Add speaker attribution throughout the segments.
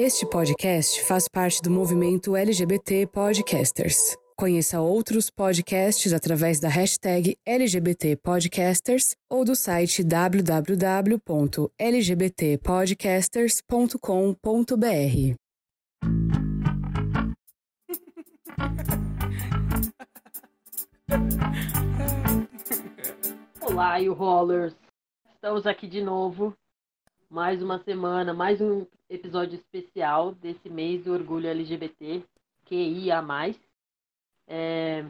Speaker 1: Este podcast faz parte do movimento LGBT Podcasters. Conheça outros podcasts através da hashtag LGBT Podcasters ou do site www.lgbtpodcasters.com.br.
Speaker 2: Olá, you rollers! Estamos aqui de novo. Mais uma semana, mais um episódio especial desse mês do orgulho LGBT, QIA+. É,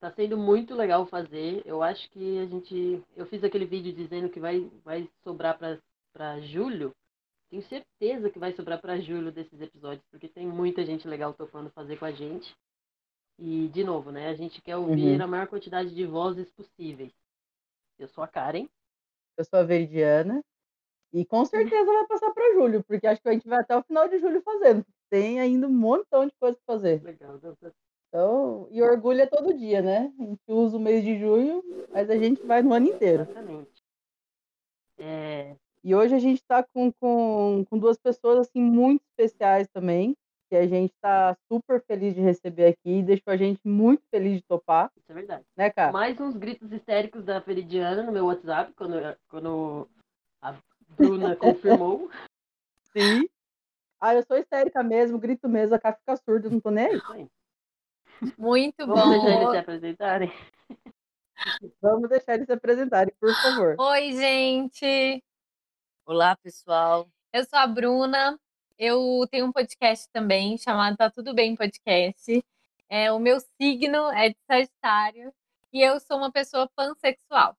Speaker 2: tá sendo muito legal fazer. Eu acho que a gente... Eu fiz aquele vídeo dizendo que vai, vai sobrar para julho. Tenho certeza que vai sobrar para julho desses episódios, porque tem muita gente legal topando fazer com a gente. E, de novo, né? A gente quer ouvir
Speaker 3: Uhum.
Speaker 2: a maior quantidade de vozes possíveis. Eu sou a Karen.
Speaker 3: Eu sou a Veridiana. E com certeza vai passar para julho, porque acho que a gente vai até o final de julho fazendo. Tem ainda um montão de coisa para fazer.
Speaker 2: Legal.
Speaker 3: Então, e orgulho é todo dia, né? A gente usa o mês de junho, mas a gente vai no ano inteiro.
Speaker 2: Exatamente. É,
Speaker 3: E hoje a gente está com, com, com duas pessoas assim muito especiais também, que a gente está super feliz de receber aqui, deixou a gente muito feliz de topar,
Speaker 2: isso é verdade.
Speaker 3: né, cara?
Speaker 2: Mais uns gritos histéricos da Feridiana no meu WhatsApp, quando, quando a Bruna confirmou.
Speaker 3: Sim. Ah, eu sou histérica mesmo, grito mesmo, a cara fica surda, não tô nem aí.
Speaker 2: Aí.
Speaker 4: Muito
Speaker 2: Vamos deixar eles
Speaker 4: bom.
Speaker 2: se apresentarem?
Speaker 3: Vamos deixar eles se apresentarem, por favor.
Speaker 4: Oi, gente.
Speaker 5: Olá, pessoal.
Speaker 4: Eu sou a Bruna. Eu tenho um podcast também chamado Tá Tudo Bem Podcast. É, o meu signo é de Sagitário e eu sou uma pessoa pansexual.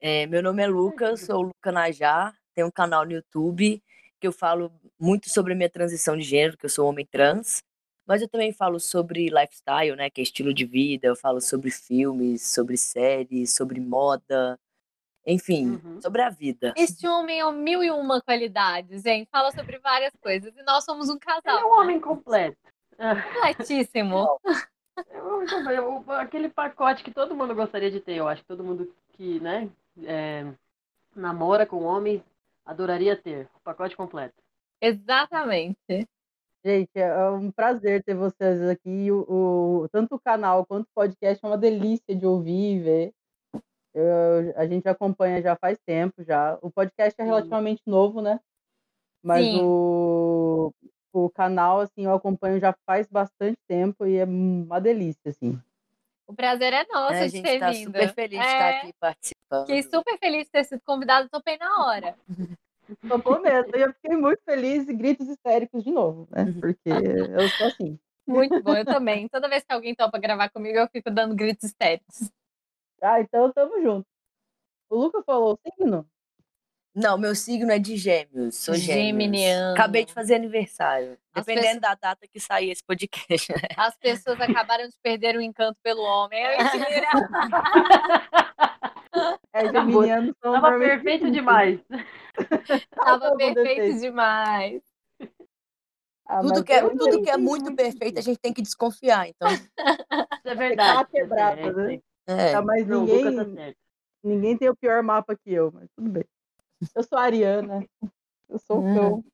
Speaker 5: É, meu nome é Luca, sou Luca Najar, tenho um canal no YouTube que eu falo muito sobre a minha transição de gênero, que eu sou homem trans, mas eu também falo sobre lifestyle, né, que é estilo de vida, eu falo sobre filmes, sobre séries, sobre moda, enfim,
Speaker 2: Uhum.
Speaker 5: sobre a vida.
Speaker 4: Este homem é mil e uma qualidades, gente. Fala sobre várias coisas e nós somos um
Speaker 2: Ele
Speaker 4: casal.
Speaker 2: é um homem completo.
Speaker 4: Completíssimo.
Speaker 2: é um homem completo. O- Aquele pacote que todo mundo gostaria de ter. Eu acho que todo mundo que né, é, namora com homens adoraria ter. O pacote completo.
Speaker 4: Exatamente.
Speaker 3: Gente, é um prazer ter vocês aqui. O, o- tanto o canal quanto o podcast é uma delícia de ouvir e ver. Eu- a gente acompanha já faz tempo já. O podcast é
Speaker 2: Sim.
Speaker 3: relativamente novo, né? Mas
Speaker 4: Sim.
Speaker 3: o, o canal, assim, eu acompanho já faz bastante tempo e é uma delícia, assim.
Speaker 4: O prazer é nosso
Speaker 5: É,
Speaker 4: de ter
Speaker 5: está
Speaker 4: vindo.
Speaker 5: super feliz de
Speaker 4: É.
Speaker 5: estar aqui participando.
Speaker 4: Fiquei super feliz de ter sido convidada, topei na hora.
Speaker 3: Topou mesmo. E eu fiquei muito feliz e gritos histéricos de novo, né? Porque eu sou assim.
Speaker 4: Muito bom, eu também. Toda vez que alguém topa gravar comigo, eu fico dando gritos histéricos.
Speaker 3: Ah, então tamo junto. O Luca falou o signo?
Speaker 5: Não, meu signo é de gêmeos, sou gêmeos.
Speaker 4: Geminiano.
Speaker 5: Acabei de fazer aniversário,
Speaker 4: As
Speaker 5: dependendo da data que sair esse podcast. né?
Speaker 4: As pessoas acabaram de perder o encanto pelo homem. É mentira.
Speaker 3: É, são
Speaker 2: Tava
Speaker 3: normalmente
Speaker 2: perfeito demais.
Speaker 4: Tava perfeito demais.
Speaker 3: Ah,
Speaker 5: Tudo que, é,
Speaker 3: eu
Speaker 5: tudo que é muito perfeito, a gente tem que desconfiar. Então,
Speaker 2: Isso é
Speaker 3: Tá
Speaker 2: verdade.
Speaker 3: quebrada,
Speaker 2: É,
Speaker 3: né?
Speaker 5: é.
Speaker 3: Tá, mas
Speaker 2: Não, o
Speaker 3: ninguém,
Speaker 2: tá certo.
Speaker 3: ninguém tem o pior mapa que eu, mas tudo bem. Eu sou a Ariana. Eu sou
Speaker 4: Hum.
Speaker 3: eu.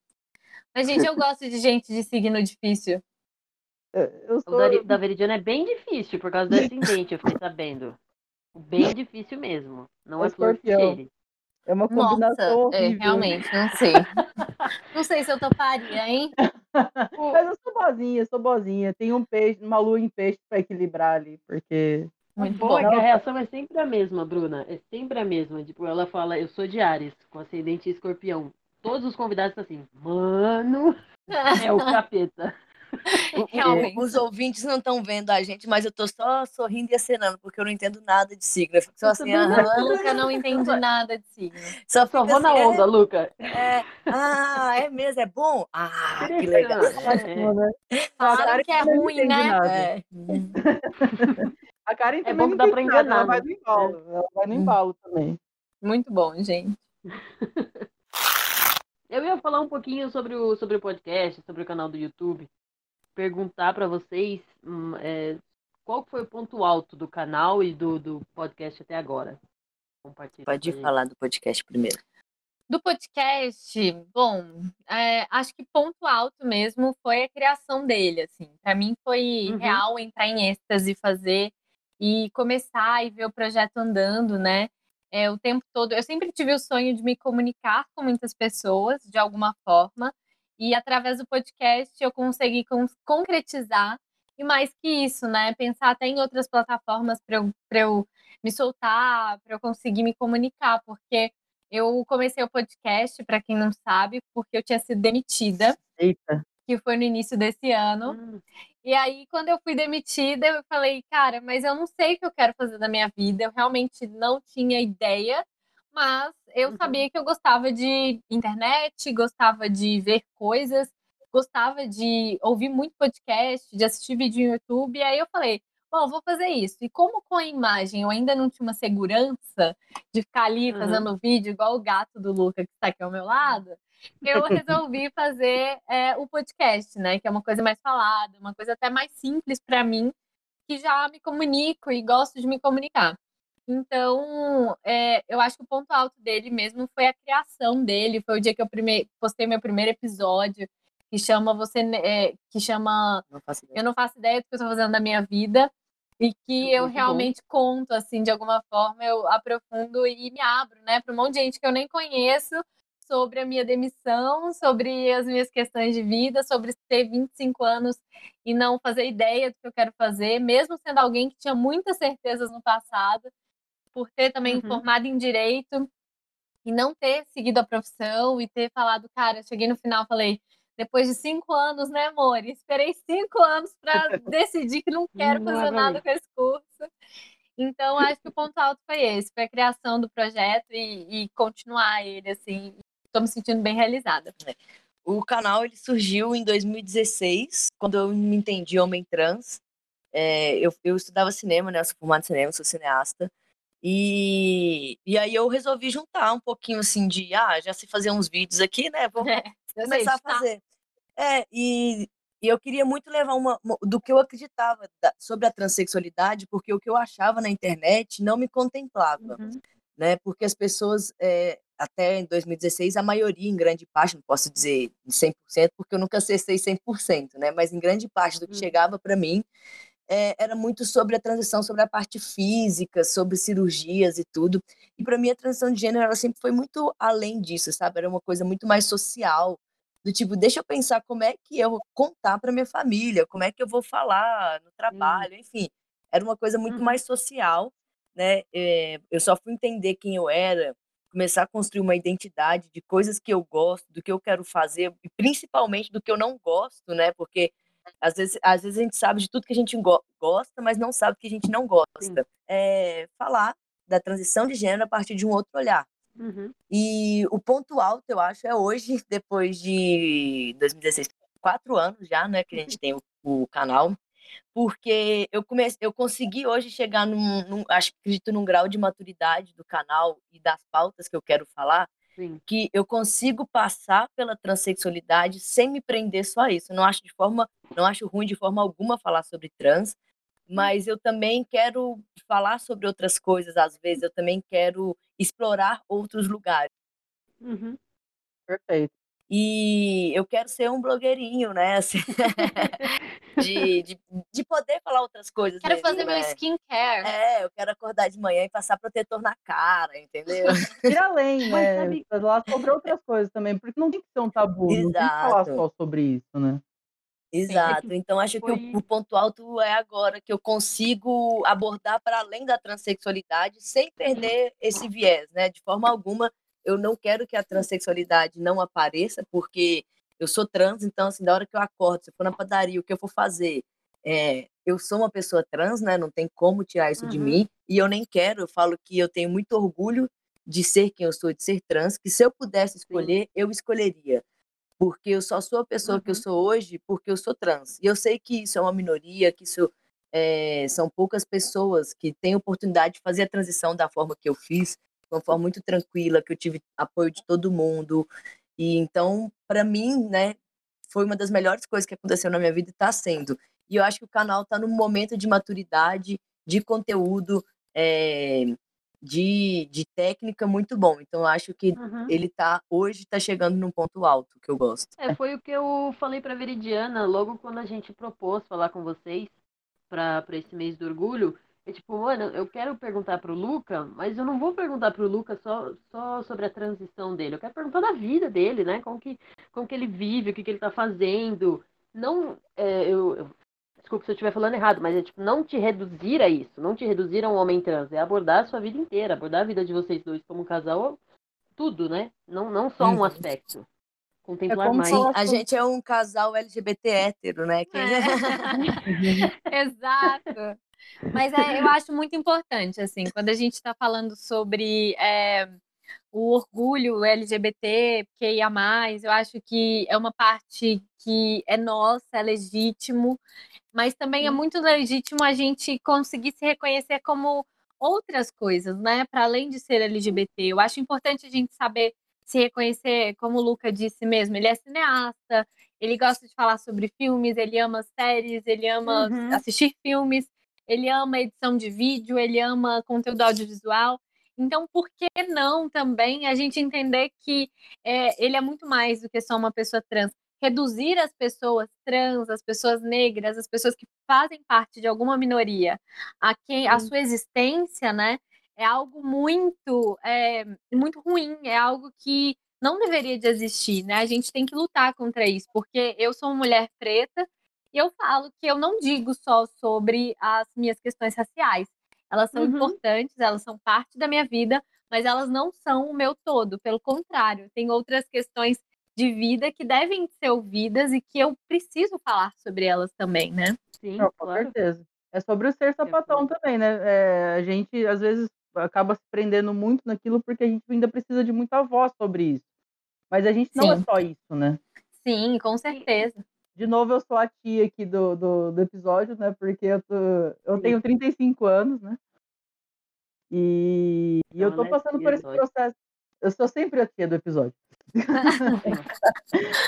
Speaker 4: Mas, gente, eu gosto de gente de signo difícil.
Speaker 3: Eu
Speaker 2: O
Speaker 3: sou.
Speaker 2: da, da Veridiana é bem difícil por causa do ascendente, eu fiquei sabendo. Bem difícil mesmo. Não
Speaker 3: É
Speaker 2: é flor cheire.
Speaker 3: É uma
Speaker 4: Nossa,
Speaker 3: combinação
Speaker 4: é,
Speaker 3: horrível.
Speaker 4: realmente, não sei. Não sei se eu toparia, hein?
Speaker 3: Mas eu sou boazinha, eu sou boazinha. Tem um peixe, uma lua em peixe pra equilibrar ali, porque.
Speaker 2: O
Speaker 4: Muito
Speaker 2: bom é a reação é sempre a mesma, Bruna. É sempre a mesma. Tipo, ela fala, eu sou de Ares, com ascendente escorpião. Todos os convidados estão assim, mano, é o capeta.
Speaker 4: Realmente.
Speaker 5: Os ouvintes não estão vendo a gente, mas eu tô só sorrindo e acenando, porque eu não entendo nada de signo. Eu fico só assim.
Speaker 4: O Luca não entende nada de signo.
Speaker 5: Só,
Speaker 2: Só vou na
Speaker 5: assim, é,
Speaker 2: onda, Luca.
Speaker 5: É, ah, é mesmo, é bom? Ah, que legal.
Speaker 2: É?
Speaker 4: Falaram que é ruim, né?
Speaker 3: nada.
Speaker 5: É.
Speaker 3: A Karen
Speaker 2: É bom que dá pra
Speaker 3: entende nada,
Speaker 2: enganar,
Speaker 3: Ela vai
Speaker 2: né?
Speaker 3: no embalo. Ela vai no embalo também.
Speaker 4: Muito bom, gente.
Speaker 2: Eu ia falar um pouquinho sobre o, sobre o podcast, sobre o canal do YouTube. Perguntar pra vocês hum, é, qual foi o ponto alto do canal e do, do podcast até agora. Compartilha
Speaker 5: Pode falar do podcast primeiro.
Speaker 4: Do podcast, bom, é, acho que ponto alto mesmo foi a criação dele, assim. Para mim foi
Speaker 2: Uhum.
Speaker 4: real entrar em êxtase, fazer e começar e ver o projeto andando, né? É, o tempo todo. Eu sempre tive o sonho de me comunicar com muitas pessoas de alguma forma e através do podcast eu consegui con- concretizar e mais que isso, né? Pensar até em outras plataformas para eu, pra eu me soltar, para eu conseguir me comunicar, porque eu comecei o podcast, para quem não sabe, porque eu tinha sido demitida,
Speaker 3: Eita.
Speaker 4: que foi no início desse ano.
Speaker 2: Hum,
Speaker 4: E aí, quando eu fui demitida, eu falei, cara, mas eu não sei o que eu quero fazer da minha vida. Eu realmente não tinha ideia, mas eu
Speaker 2: Uhum.
Speaker 4: sabia que eu gostava de internet, gostava de ver coisas, gostava de ouvir muito podcast, de assistir vídeo no YouTube. E aí eu falei, bom, vou fazer isso. E como com a imagem eu ainda não tinha uma segurança de ficar ali
Speaker 2: Uhum.
Speaker 4: fazendo vídeo igual o gato do Luca que está aqui ao meu lado, eu resolvi fazer é, o podcast, né? Que é uma coisa mais falada, uma coisa até mais simples para mim, que já me comunico e gosto de me comunicar. Então, é, eu acho que o ponto alto dele mesmo foi a criação dele. Foi o dia que eu prime- postei meu primeiro episódio, que chama você, é, que chama
Speaker 5: Não
Speaker 4: eu não faço ideia do que eu estou fazendo da minha vida e que eu
Speaker 2: Muito bom.
Speaker 4: realmente conto, assim, de alguma forma, eu aprofundo e me abro, né, para um monte de gente que eu nem conheço sobre a minha demissão, sobre as minhas questões de vida, sobre ter 25 anos e não fazer ideia do que eu quero fazer, mesmo sendo alguém que tinha muitas certezas no passado, por ter também
Speaker 2: Uhum.
Speaker 4: formado em direito e não ter seguido a profissão e ter falado, cara, eu cheguei no final, falei, depois de cinco anos, né, amor? E Esperei cinco anos para decidir que não quero
Speaker 2: Não
Speaker 4: fazer
Speaker 2: é
Speaker 4: nada com esse curso. Então, acho que o ponto alto foi esse, foi a criação do projeto e, e continuar ele, assim. Estou me sentindo bem realizada.
Speaker 5: O canal ele surgiu em 2016, quando eu me entendi homem trans. É, eu, eu estudava cinema, né? Eu sou formada em cinema, sou cineasta. E, e aí eu resolvi juntar um pouquinho assim de, ah, já sei fazer uns vídeos aqui, né? Vou
Speaker 4: É,
Speaker 5: começar a fazer. É, e, e eu queria muito levar uma, uma- do que eu acreditava da- sobre a transexualidade, porque o que eu achava na internet não me contemplava
Speaker 2: Uhum.
Speaker 5: Né? Porque as pessoas, é, até em 2016, a maioria, em grande parte, não posso dizer em 100%, porque eu nunca acessei 100%, né? Mas em grande parte do que
Speaker 2: Uhum.
Speaker 5: chegava para mim é, era muito sobre a transição, sobre a parte física, sobre cirurgias e tudo. E para mim a transição de gênero ela sempre foi muito além disso, sabe? Era uma coisa muito mais social, do tipo, deixa eu pensar como é que eu vou contar para minha família, como é que eu vou falar no trabalho, enfim. Era uma coisa muito
Speaker 2: Uhum.
Speaker 5: mais social, né? É, eu só fui entender quem eu era, começar a construir uma identidade de coisas que eu gosto, do que eu quero fazer, e principalmente do que eu não gosto, né? Porque às vezes, às vezes a gente sabe de tudo que a gente go- gosta, mas não sabe o que a gente não gosta. É, falar da transição de gênero a partir de um outro olhar.
Speaker 2: Uhum.
Speaker 5: E o ponto alto, eu acho, é hoje, depois de 2016, quatro anos já, né, que a gente tem o, o canal, porque eu comecei, eu consegui hoje chegar num, num- acho que acredito num grau de maturidade do canal e das pautas que eu quero falar,
Speaker 2: Sim.
Speaker 5: que eu consigo passar pela transexualidade sem me prender só a isso. Não acho de forma, não acho ruim de forma alguma falar sobre trans, mas eu também quero falar sobre outras coisas às vezes, eu também quero explorar outros lugares.
Speaker 2: Uhum.
Speaker 3: Perfeito.
Speaker 5: E eu quero ser um blogueirinho, né? assim, de, de, de poder falar outras coisas.
Speaker 4: Quero
Speaker 5: mesmo,
Speaker 4: fazer meu
Speaker 5: né?
Speaker 4: skincare.
Speaker 5: É, eu quero acordar de manhã e passar protetor na cara, entendeu?
Speaker 3: Ir além,
Speaker 2: Mas
Speaker 3: né?
Speaker 2: sabe-
Speaker 3: Falar sobre outras coisas também, porque não tem que ser um tabu, não tem que falar
Speaker 5: Exato.
Speaker 3: só sobre isso, né?
Speaker 5: Exato. Então acho que o, o ponto alto é agora que eu consigo abordar para além da transexualidade sem perder esse viés, né? De forma alguma, eu não quero que a transexualidade não apareça, porque eu sou trans, então assim, da hora que eu acordo, se eu for na padaria, o que eu for fazer, é, eu sou uma pessoa trans, né? Não tem como tirar isso de
Speaker 2: Uhum.
Speaker 5: mim, e eu nem quero, eu falo que eu tenho muito orgulho de ser quem eu sou, de ser trans, que se eu pudesse escolher, eu escolheria porque eu só sou a pessoa que eu
Speaker 2: Uhum.
Speaker 5: sou hoje porque eu sou trans. E eu sei que isso é uma minoria, que isso é, são poucas pessoas que têm oportunidade de fazer a transição da forma que eu fiz, de uma forma muito tranquila, que eu tive apoio de todo mundo. E então, para mim, né, foi uma das melhores coisas que aconteceu na minha vida e está sendo. E eu acho que o canal está num momento de maturidade, de conteúdo, é, de, de técnica muito bom. Então, eu acho que
Speaker 2: Uhum.
Speaker 5: ele tá hoje tá chegando num ponto alto que eu gosto.
Speaker 2: É, foi o que eu falei pra Veridiana logo quando a gente propôs falar com vocês pra esse mês do orgulho. É tipo, mano, eu quero perguntar pro Luca, mas eu não vou perguntar pro Luca só, só sobre a transição dele. Eu quero perguntar da vida dele, né? Como que, como que ele vive, o que, que ele tá fazendo. Não, é, eu, eu- desculpa se eu estiver falando errado, mas é tipo, não te reduzir a isso, não te reduzir a um homem trans, é abordar a sua vida inteira, abordar a vida de vocês dois como um casal, tudo, né? Não, não só um
Speaker 5: Uhum.
Speaker 2: aspecto. Contemplar
Speaker 3: como
Speaker 2: mais.
Speaker 5: A gente é um casal LGBT hétero, né? Que-
Speaker 4: Exato. Mas é, eu acho muito importante, assim, quando a gente está falando sobre é, o orgulho LGBT, QIA+, eu acho que é uma parte que é nossa, é legítimo, mas também é
Speaker 2: Sim.
Speaker 4: muito legítimo a gente conseguir se reconhecer como outras coisas, né? Para além de ser LGBT. Eu acho importante a gente saber se reconhecer, como o Luca disse mesmo, ele é cineasta, ele gosta de falar sobre filmes, ele ama séries, ele ama
Speaker 2: Uhum.
Speaker 4: assistir filmes, ele ama edição de vídeo, ele ama conteúdo audiovisual. Então, por que não também a gente entender que é, ele é muito mais do que só uma pessoa trans? Reduzir as pessoas trans, as pessoas negras, as pessoas que fazem parte de alguma minoria, a quem a sua existência, né, é algo muito, é, muito ruim, é algo que não deveria de existir, né? A gente tem que lutar contra isso, porque eu sou uma mulher preta e eu falo que eu não digo só sobre as minhas questões raciais. Elas são
Speaker 2: Uhum.
Speaker 4: importantes, elas são parte da minha vida, mas elas não são o meu todo. Pelo contrário, tem outras questões de vida que devem ser ouvidas e que eu preciso falar sobre elas também, né?
Speaker 2: Sim,
Speaker 3: Não, com
Speaker 2: claro.
Speaker 3: certeza. É sobre o ser sapatão também, né? É, a gente, às vezes, acaba se prendendo muito naquilo porque a gente ainda precisa de muita voz sobre isso. Mas a gente não é
Speaker 4: Sim.
Speaker 3: só isso, né?
Speaker 4: Sim, com certeza.
Speaker 3: De novo, eu sou a tia aqui do, do, do episódio, né? Porque eu, tô, eu tenho 35 anos, né? E, e eu tô
Speaker 2: ela é
Speaker 3: passando por esse processo. Eu sou sempre a tia do episódio.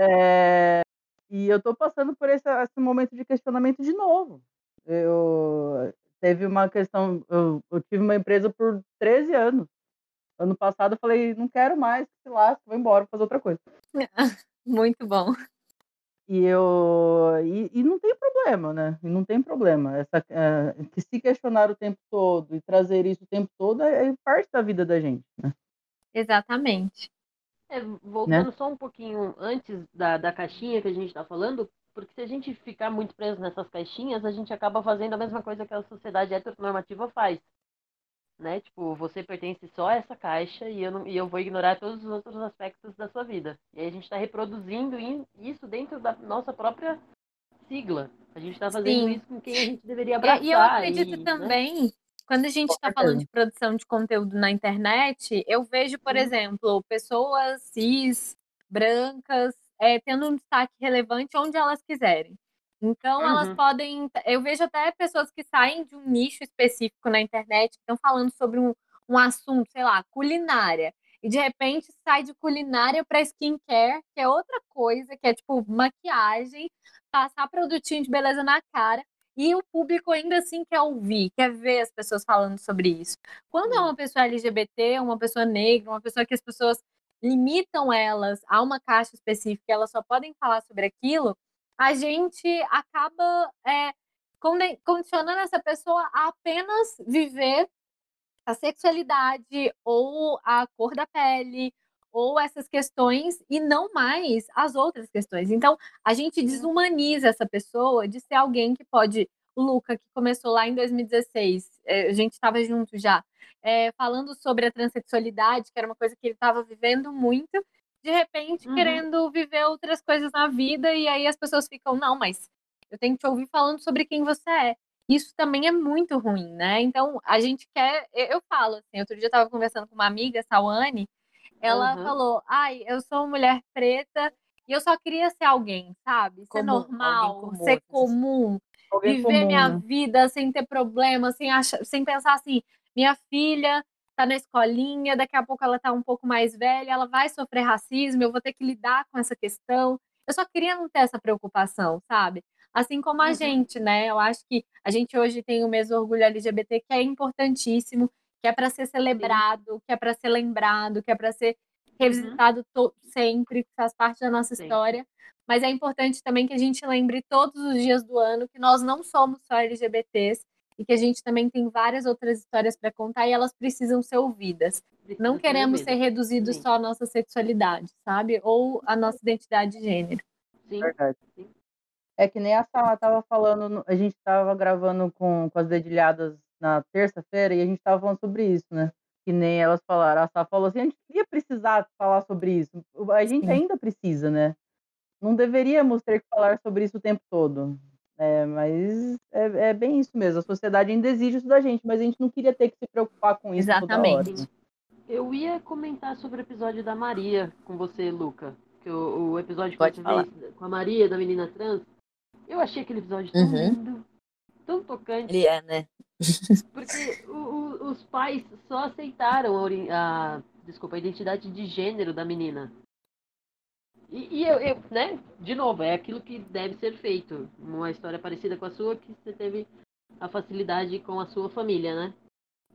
Speaker 3: É, e eu tô passando por esse, esse momento de questionamento de novo. Eu teve uma questão, eu, eu tive uma empresa por 13 anos. Ano passado eu falei, não quero mais, se lasque, vou embora, vou fazer outra coisa.
Speaker 4: Muito bom.
Speaker 3: E eu e, e não tem problema, né? E não tem problema. Essa é, que se questionar o tempo todo e trazer isso o tempo todo é, é parte da vida da gente, né?
Speaker 4: Exatamente.
Speaker 2: É, voltando só um pouquinho antes da, da caixinha que a gente está falando, porque se a gente ficar muito preso nessas caixinhas, a gente acaba fazendo a mesma coisa que a sociedade heteronormativa faz. Né? Tipo, você pertence só a essa caixa e eu, não, e eu vou ignorar todos os outros aspectos da sua vida. E aí a gente está reproduzindo in- isso dentro da nossa própria sigla. A gente está fazendo
Speaker 4: Sim.
Speaker 2: isso com quem a gente deveria abraçar.
Speaker 4: E eu acredito
Speaker 2: e, né?
Speaker 4: também, quando a gente está falando de produção de conteúdo na internet, eu vejo, por
Speaker 2: Uhum.
Speaker 4: exemplo, pessoas cis, brancas, é, tendo um destaque relevante onde elas quiserem. Então, elas
Speaker 2: Uhum.
Speaker 4: podem. Eu vejo até pessoas que saem de um nicho específico na internet, que estão falando sobre um, um assunto, sei lá, culinária. E de repente sai de culinária para skincare, que é outra coisa, que é tipo maquiagem, passar produtinho de beleza na cara. E o público ainda assim quer ouvir, quer ver as pessoas falando sobre isso. Quando é uma pessoa LGBT, uma pessoa negra, uma pessoa que as pessoas limitam elas a uma caixa específica, elas só podem falar sobre aquilo, a gente acaba é, condicionando essa pessoa a apenas viver a sexualidade ou a cor da pele ou essas questões e não mais as outras questões. Então, a gente desumaniza essa pessoa de ser alguém que pode. O Luca, que começou lá em 2016, eh, a gente estava junto já, eh, falando sobre a transexualidade, que era uma coisa que ele estava vivendo muito, de repente
Speaker 2: Uhum.
Speaker 4: querendo viver outras coisas na vida, e aí as pessoas ficam, não, mas eu tenho que te ouvir falando sobre quem você é. Isso também é muito ruim, né? Então, a gente quer. Eu falo assim, outro dia eu estava conversando com uma amiga, Sawane, ela
Speaker 2: Aham.
Speaker 4: falou: ai, eu sou uma mulher preta e eu só queria ser alguém, sabe? Ser
Speaker 5: Comum,
Speaker 4: normal,
Speaker 5: comum,
Speaker 4: ser
Speaker 5: assim.
Speaker 4: comum, viver
Speaker 3: comum,
Speaker 4: minha vida sem ter problema, sem, achar, sem pensar assim, minha filha tá na escolinha, daqui a pouco ela tá um pouco mais velha, ela vai sofrer racismo, eu vou ter que lidar com essa questão. Eu só queria não ter essa preocupação, sabe? Assim como a
Speaker 2: Uhum.
Speaker 4: gente, né? Eu acho que a gente hoje tem o mesmo orgulho LGBT que é importantíssimo, que é para ser celebrado, Sim. que é para ser lembrado, que é para ser revisitado uhum. sempre, que faz parte da nossa Sim. história. Mas é importante também que a gente lembre todos os dias do ano que nós não somos só LGBTs e que a gente também tem várias outras histórias para contar e elas precisam ser ouvidas. Precisa não queremos ser, ser reduzidos Sim. só à nossa sexualidade, sabe? Ou à nossa identidade de gênero.
Speaker 3: Sim. Verdade. É que nem a Sala estava falando, a gente estava gravando com, com as dedilhadas na terça-feira e a gente estava falando sobre isso, né? Que nem elas falaram. A Sá falou assim: a gente ia precisar falar sobre isso. A gente Sim. ainda precisa, né? Não deveríamos ter que falar sobre isso o tempo todo. É, mas é, é, bem isso mesmo. A sociedade ainda exige isso da gente, mas a gente não queria ter que se preocupar com isso
Speaker 4: Exatamente.
Speaker 3: toda hora.
Speaker 2: Eu ia comentar sobre o episódio da Maria com você, Luca. Que o, o episódio que
Speaker 5: Pode
Speaker 2: você
Speaker 5: falar.
Speaker 2: fez com a Maria, da menina trans. Eu achei aquele episódio tão uhum. lindo, tão tocante.
Speaker 5: Ele é, né?
Speaker 2: Porque o, o, os pais só aceitaram a, a, desculpa, a identidade de gênero da menina. E, e eu, eu, né, de novo, é aquilo que deve ser feito. Uma história parecida com a sua, que você teve a facilidade com a sua família, né?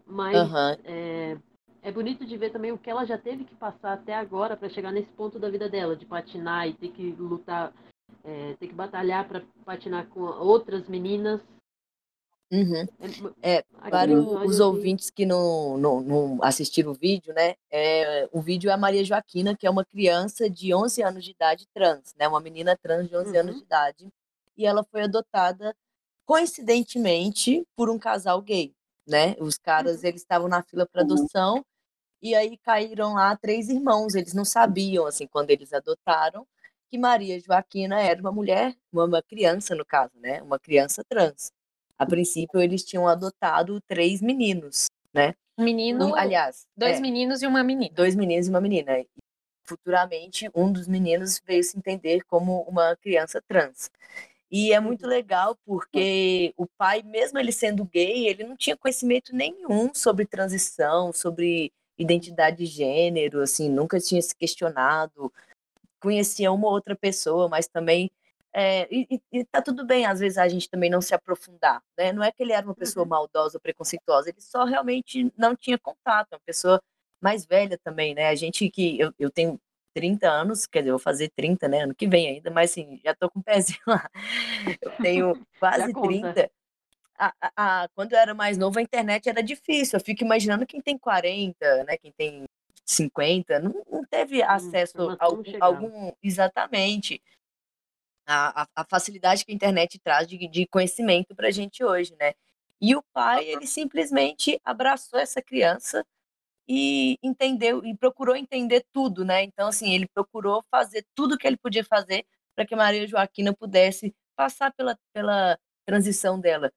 Speaker 2: Mas uhum. é, é bonito de ver também o que ela já teve que passar até agora para chegar nesse ponto da vida dela, de patinar e ter que lutar, é, ter que batalhar para patinar com outras meninas
Speaker 5: Uhum. É, para os ouvintes que não, não, não, assistiram o vídeo, né? É, o vídeo é a Maria Joaquina, que é uma criança de 11 anos de idade trans, né? Uma menina trans de 11 uhum. anos de idade. E ela foi adotada, coincidentemente, por um casal gay, né? Os caras, uhum. eles estavam na fila para adoção e aí caíram lá três irmãos. Eles não sabiam, assim, quando eles adotaram, que Maria Joaquina era uma mulher, uma criança, no caso, né? Uma criança trans a princípio eles tinham adotado três meninos, né?
Speaker 4: Um menino, um, aliás, dois é, meninos e uma menina.
Speaker 5: Dois meninos e uma menina. E, futuramente, um dos meninos veio se entender como uma criança trans. E é muito uhum. legal porque o pai, mesmo ele sendo gay, ele não tinha conhecimento nenhum sobre transição, sobre identidade de gênero, assim, nunca tinha se questionado. Conhecia uma outra pessoa, mas também é, e, e tá tudo bem, às vezes, a gente também não se aprofundar, né? Não é que ele era uma pessoa uhum. maldosa, preconceituosa, ele só realmente não tinha contato, uma pessoa mais velha também, né? A gente que, eu, eu tenho 30 anos, quer dizer, eu vou fazer 30, né, ano que vem ainda, mas assim, já tô com o pezinho lá. Eu tenho quase 30. A, a, a, quando eu era mais novo, a internet era difícil. Eu fico imaginando quem tem 40, né, quem tem 50, não, não teve acesso hum, a algum, algum, Exatamente a, a, facilidade que a internet traz de, de conhecimento para a gente hoje, né? E o pai, ele simplesmente abraçou essa criança e entendeu e procurou entender tudo, né? Então, assim, ele procurou fazer tudo o que ele podia fazer para que Maria Joaquina pudesse passar pela, pela transição dela.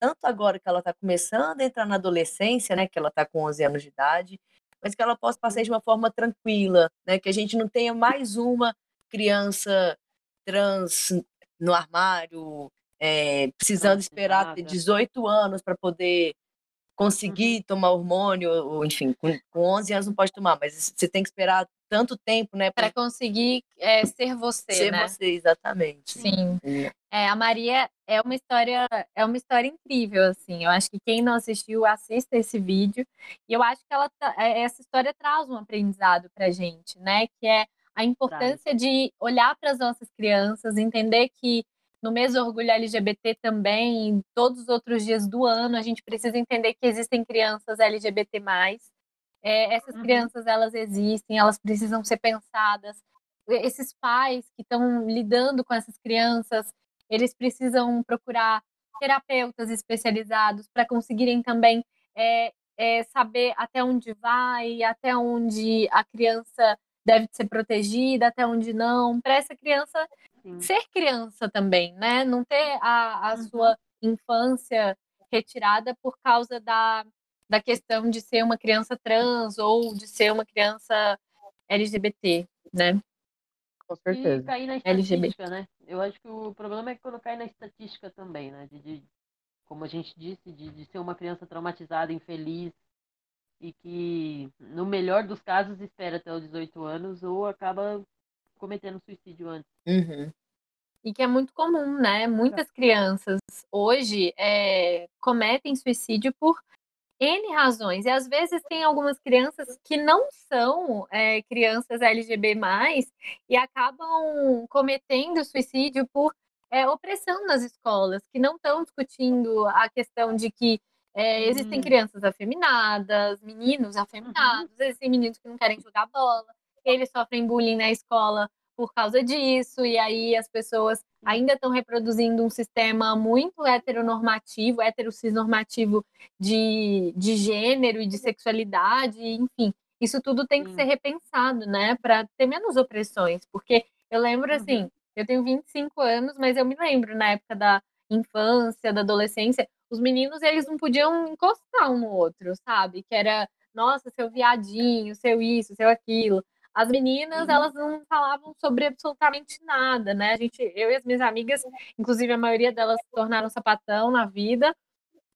Speaker 5: Tanto agora que ela está começando a entrar na adolescência, né? Que ela está com 11 anos de idade, mas que ela possa passar de uma forma tranquila, né? Que a gente não tenha mais uma criança trans no armário, é, precisando esperar ter 18 anos para poder conseguir uhum. tomar hormônio, ou, enfim, com, com 11 anos não pode tomar, mas você tem que esperar tanto tempo, né?
Speaker 4: Para conseguir é, ser você,
Speaker 5: ser
Speaker 4: né?
Speaker 5: você, exatamente.
Speaker 4: Sim. É, a Maria é uma história, é uma história incrível, assim. Eu acho que quem não assistiu, assista esse vídeo. E eu acho que ela, é, essa história traz um aprendizado para gente, né? Que é a importância de olhar para as nossas crianças, entender que no mês do orgulho LGBT também, em todos os outros dias do ano, a gente precisa entender que existem crianças LGBT+. É, essas uhum. crianças, elas existem, elas precisam ser pensadas. Esses pais que estão lidando com essas crianças, eles precisam procurar terapeutas especializados para conseguirem também é, é, saber até onde vai, até onde a criança deve ser protegida, até onde não, para essa criança Sim. ser criança também, né? Não ter a, a uhum. sua infância retirada por causa da, da questão de ser uma criança trans ou de ser uma criança LGBT, né?
Speaker 3: Com certeza.
Speaker 2: E cair na estatística, LGBT. né? Eu acho que o problema é quando cai na estatística também, né? De, de como a gente disse, de, de ser uma criança traumatizada, infeliz, e que, no melhor dos casos, espera até os 18 anos ou acaba cometendo suicídio antes.
Speaker 5: Uhum.
Speaker 4: E que é muito comum, né? Muitas crianças hoje é, cometem suicídio por N razões. E às vezes tem algumas crianças que não são é, crianças LGB, e acabam cometendo suicídio por é, opressão nas escolas, que não estão discutindo a questão de que é, existem uhum. crianças afeminadas, meninos afeminados, uhum. existem meninos que não querem jogar bola, eles sofrem bullying na escola por causa disso, e aí as pessoas ainda estão reproduzindo um sistema muito heteronormativo, heterocisnormativo de, de gênero e de sexualidade, enfim. Isso tudo tem que ser repensado, né, para ter menos opressões, porque eu lembro assim, uhum. eu tenho 25 anos, mas eu me lembro na época da infância, da adolescência, os meninos eles não podiam encostar um no outro, sabe? Que era, nossa, seu viadinho, seu isso, seu aquilo. As meninas, uhum. elas não falavam sobre absolutamente nada, né? A gente, eu e as minhas amigas, inclusive a maioria delas se tornaram sapatão na vida,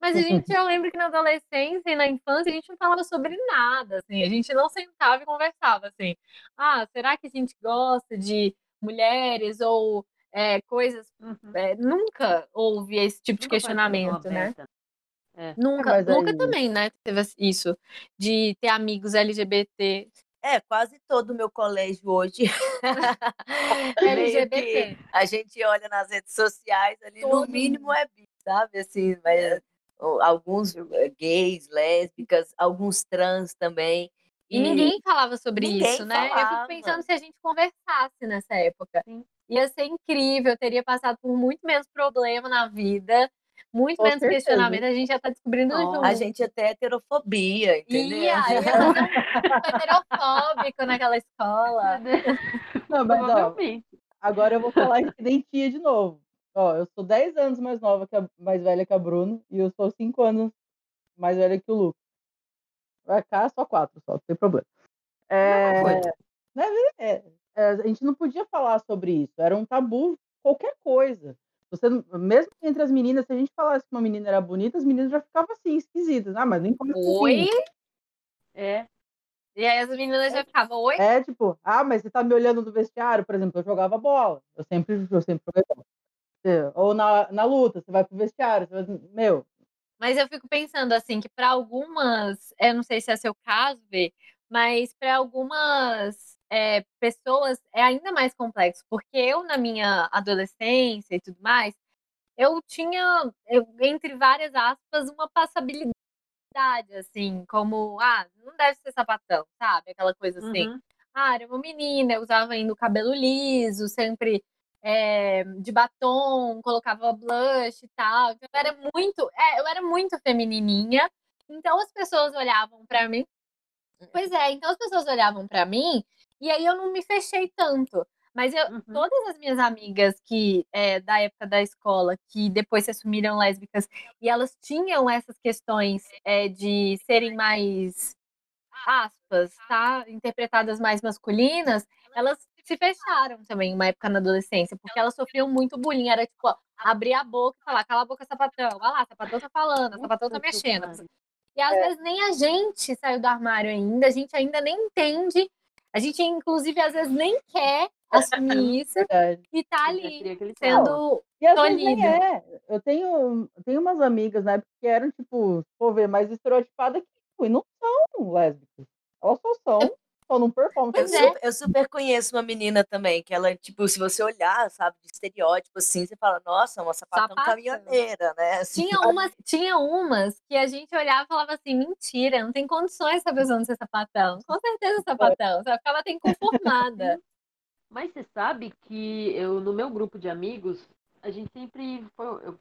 Speaker 4: mas a gente, eu lembro que na adolescência e na infância a gente não falava sobre nada, assim, a gente não sentava e conversava, assim, ah, será que a gente gosta de mulheres ou é, coisas, uhum. é, nunca houve esse tipo de questionamento, né? É. Nunca, nunca também, né? Teve isso de ter amigos LGBT
Speaker 5: é, quase todo o meu colégio hoje.
Speaker 4: LGBT.
Speaker 5: a gente olha nas redes sociais ali, todo no mínimo é bi, sabe? Assim, mas é. alguns eh, gays, lésbicas, alguns trans também.
Speaker 4: E, e ninguém falava sobre ninguém isso, né? Falava. Eu fico pensando se a gente conversasse nessa época. Sim. Ia ser incrível, teria passado por muito menos problema na vida muito Com menos certeza. questionamento, a gente já está descobrindo oh, junto.
Speaker 5: A gente até heterofobia, entendeu? Ia,
Speaker 4: ia heterofóbico naquela escola.
Speaker 3: Não, mas ó, agora eu vou falar incidentia de novo. Ó, eu sou 10 anos mais nova, que a, mais velha que a Bruno, e eu sou 5 anos mais velha que o Lucas. Vai cá, só 4, só, não tem problema. É, né, é, é, a gente não podia falar sobre isso, era um tabu qualquer coisa. Você, mesmo entre as meninas, se a gente falasse que uma menina era bonita, as meninas já ficavam assim, esquisitas. Ah, mas nem como
Speaker 4: Oi?
Speaker 3: Assim.
Speaker 4: É. E aí as meninas já ficavam, oi?
Speaker 3: É, tipo, ah, mas você tá me olhando no vestiário, por exemplo, eu jogava bola. Eu sempre, eu sempre joguei bola. Ou na, na luta, você vai pro vestiário, vai, meu.
Speaker 4: Mas eu fico pensando assim, que para algumas, eu não sei se é seu caso, Vê, mas para algumas é, pessoas é ainda mais complexo, porque eu, na minha adolescência e tudo mais, eu tinha, eu, entre várias aspas, uma passabilidade, assim, como, ah, não deve ser sapatão, sabe? Aquela coisa assim. Uhum. Ah, era uma menina, eu usava ainda o cabelo liso, sempre é, de batom, colocava blush e tal. Então, eu era muito, é, eu era muito feminininha. Então as pessoas olhavam para mim. Pois é, então as pessoas olhavam para mim e aí eu não me fechei tanto. Mas eu, uhum. todas as minhas amigas que é, da época da escola, que depois se assumiram lésbicas, e elas tinham essas questões é, de serem mais aspas, tá? Interpretadas mais masculinas, elas se fecharam também uma época na adolescência, porque elas sofriam muito bullying. Era tipo, abrir a boca e falar, cala a boca, sapatão. Olha lá, sapatão tá falando, sapatão tá mexendo. E às é. vezes nem a gente saiu do armário ainda, a gente ainda nem entende a gente, inclusive, às vezes nem quer assumir isso e tá ali sendo
Speaker 3: e às nem é. Eu tenho, tenho umas amigas, né, que eram, tipo, vou ver, mais estereotipadas que tipo, não são lésbicas. Elas só são só não performa.
Speaker 5: Eu, super, eu super conheço uma menina também, que ela, tipo, se você olhar, sabe, de estereótipo assim, você fala, nossa, uma sapatão, sapatão. caminhoneira, né?
Speaker 4: Assim, tinha, umas, tinha umas que a gente olhava e falava assim, mentira, não tem condições essa pessoa não ser sapatão. Com certeza sapatão. Só ficava até inconformada.
Speaker 2: Mas você sabe que eu, no meu grupo de amigos, a gente sempre foi, eu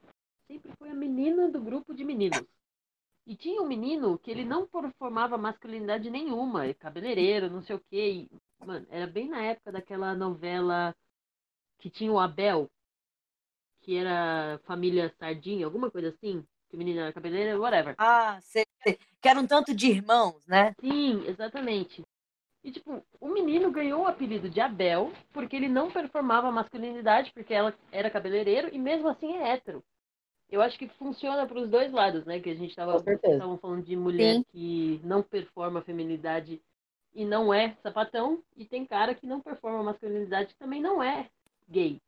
Speaker 2: sempre fui a menina do grupo de meninos. E tinha um menino que ele não formava masculinidade nenhuma, é cabeleireiro, não sei o quê. E, mano, era bem na época daquela novela que tinha o Abel, que era família Sardinha, alguma coisa assim. Que o menino era cabeleireiro, whatever.
Speaker 5: Ah, sei. Que era um tanto de irmãos, né?
Speaker 2: Sim, exatamente. E, tipo, o menino ganhou o apelido de Abel porque ele não performava masculinidade, porque ela era cabeleireiro e mesmo assim é hétero eu acho que funciona para os dois lados, né? Que a gente estava falando de mulher Sim. que não performa a feminilidade e não é sapatão, e tem cara que não performa a masculinidade que também não é gay.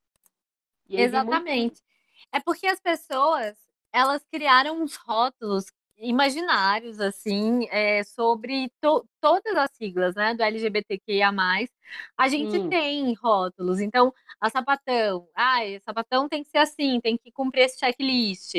Speaker 4: Exatamente. Muito... É porque as pessoas, elas criaram uns rótulos imaginários, assim, é, sobre to todas as siglas, né, do LGBTQIA+. A gente
Speaker 2: Sim.
Speaker 4: tem rótulos, então, a sapatão, ah, sapatão tem que ser assim, tem que cumprir esse checklist.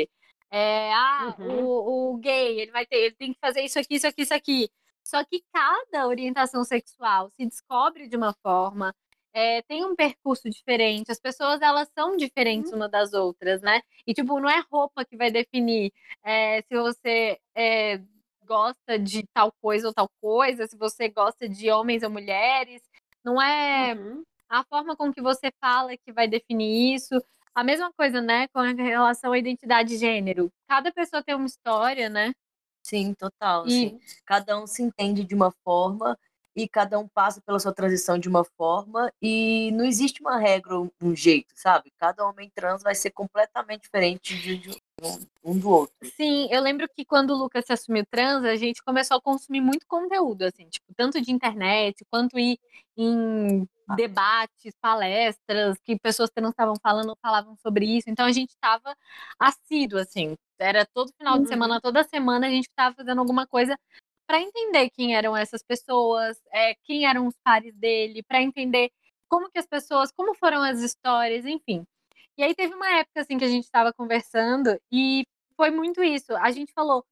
Speaker 4: É, ah,
Speaker 2: Uhum.
Speaker 4: o, o gay, ele vai ter, ele tem que fazer isso aqui, isso aqui, isso aqui. Só que cada orientação sexual se descobre de uma forma, é, tem um percurso diferente, as pessoas elas são diferentes uma das outras, né? E tipo, não é roupa que vai definir é, se você é, gosta de tal coisa ou tal coisa, se você gosta de homens ou mulheres, não é
Speaker 2: Uhum.
Speaker 4: a forma com que você fala que vai definir isso. A mesma coisa, né, com relação à identidade de gênero. Cada pessoa tem uma história, né?
Speaker 5: Sim, total.
Speaker 4: E
Speaker 5: Assim, cada um se entende de uma forma e cada um passa pela sua transição de uma forma e não existe uma regra ou um jeito, sabe? Cada homem trans vai ser completamente diferente de, um, um do outro.
Speaker 4: Sim, eu lembro que quando o Lucas se assumiu trans, a gente começou a consumir muito conteúdo, assim, tipo, tanto de internet, quanto ir em debates, palestras, que pessoas trans estavam falando, falavam sobre isso. Então a gente estava assíduo, assim. Era todo final de
Speaker 2: Uhum.
Speaker 4: semana, toda semana a gente estava fazendo alguma coisa para entender quem eram essas pessoas, é, quem eram os pares dele, para entender como que as pessoas, como foram as histórias, enfim. E aí teve uma época assim que a gente estava conversando e foi muito isso. A gente falou,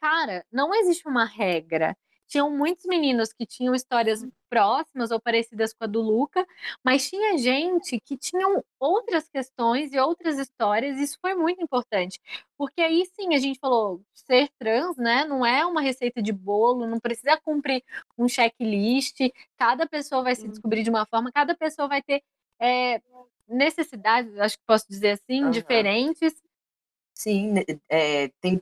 Speaker 4: cara, não existe uma regra. Tinham muitos meninos que tinham histórias próximas ou parecidas com a do Luca, mas tinha gente que tinham outras questões e outras histórias, e isso foi muito importante. Porque aí sim a gente falou, ser trans, né, não é uma receita de bolo, não precisa cumprir um checklist, cada pessoa vai se
Speaker 2: Uhum.
Speaker 4: descobrir de uma forma, cada pessoa vai ter é, necessidades, acho que posso dizer assim,
Speaker 5: Aham.
Speaker 4: diferentes.
Speaker 5: Sim, né, é, tem,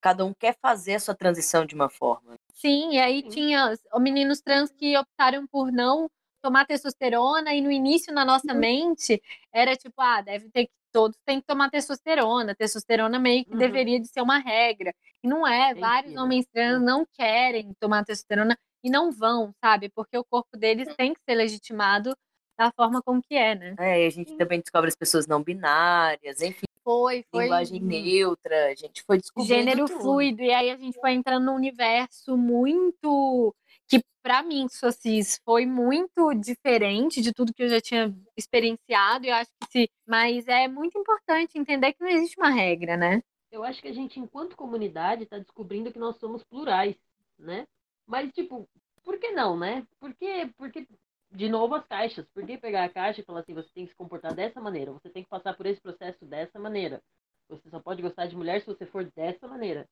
Speaker 5: cada um quer fazer a sua transição de uma forma.
Speaker 4: Sim, e aí
Speaker 2: Sim.
Speaker 4: tinha os meninos trans que optaram por não tomar testosterona, e no início, na nossa
Speaker 2: Uhum.
Speaker 4: mente, era tipo, ah, deve ter que, todos têm que tomar testosterona, testosterona meio que
Speaker 2: Uhum.
Speaker 4: deveria de ser uma regra. E não é, vários homens trans não querem tomar testosterona e não vão, sabe? Porque o corpo deles tem que ser legitimado da forma como que é, né?
Speaker 5: É, e a gente também descobre as pessoas não binárias, enfim,
Speaker 4: Foi, foi
Speaker 5: linguagem neutra, a gente foi descobrindo
Speaker 4: gênero
Speaker 5: tudo.
Speaker 4: fluido. E aí a gente foi entrando num universo muito que para mim, que sou cis, foi muito diferente de tudo que eu já tinha experienciado. E eu acho que se, mas é muito importante entender que não existe uma regra, né?
Speaker 2: Eu acho que a gente, enquanto comunidade, está descobrindo que nós somos plurais, né? Mas, tipo, por que não, né? Por que, porque, de novo, as caixas. Por que pegar a caixa e falar assim, você tem que se comportar dessa maneira, você tem que passar por esse processo dessa maneira. Você só pode gostar de mulher se você for dessa maneira.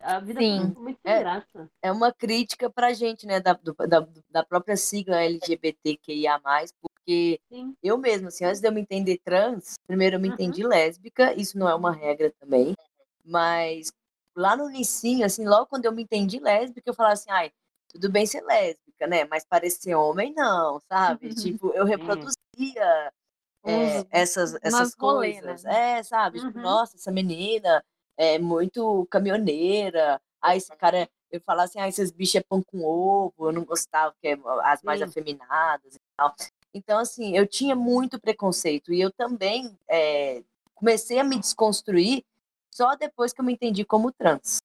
Speaker 2: A vida
Speaker 4: Sim.
Speaker 2: fica muito sem
Speaker 5: É.
Speaker 2: graça.
Speaker 5: É uma crítica pra gente, né, da, do- da, da própria sigla LGBTQIA+, porque
Speaker 2: Sim.
Speaker 5: eu mesma, assim, antes de eu me entender trans, primeiro eu me
Speaker 2: Uhum.
Speaker 5: entendi lésbica, isso não é uma regra também, mas lá no inicinho, assim, logo quando eu me entendi lésbica, eu falava assim, ai, tudo bem ser lésbica, né, mas parecer homem não, sabe? tipo, eu reproduzia é,
Speaker 4: Uns-
Speaker 5: essas, essas
Speaker 4: rolê,
Speaker 5: coisas.
Speaker 4: né?
Speaker 5: É, sabe? Tipo,
Speaker 2: Uhum.
Speaker 5: nossa, essa menina é muito caminhoneira. Aí esse cara, eu falava assim, ah, esses bichos é pão com ovo, eu não gostava, que é as mais
Speaker 2: Sim.
Speaker 5: afeminadas e tal. Então, assim, eu tinha muito preconceito. E eu também é, comecei a me desconstruir só depois que eu me entendi como trans.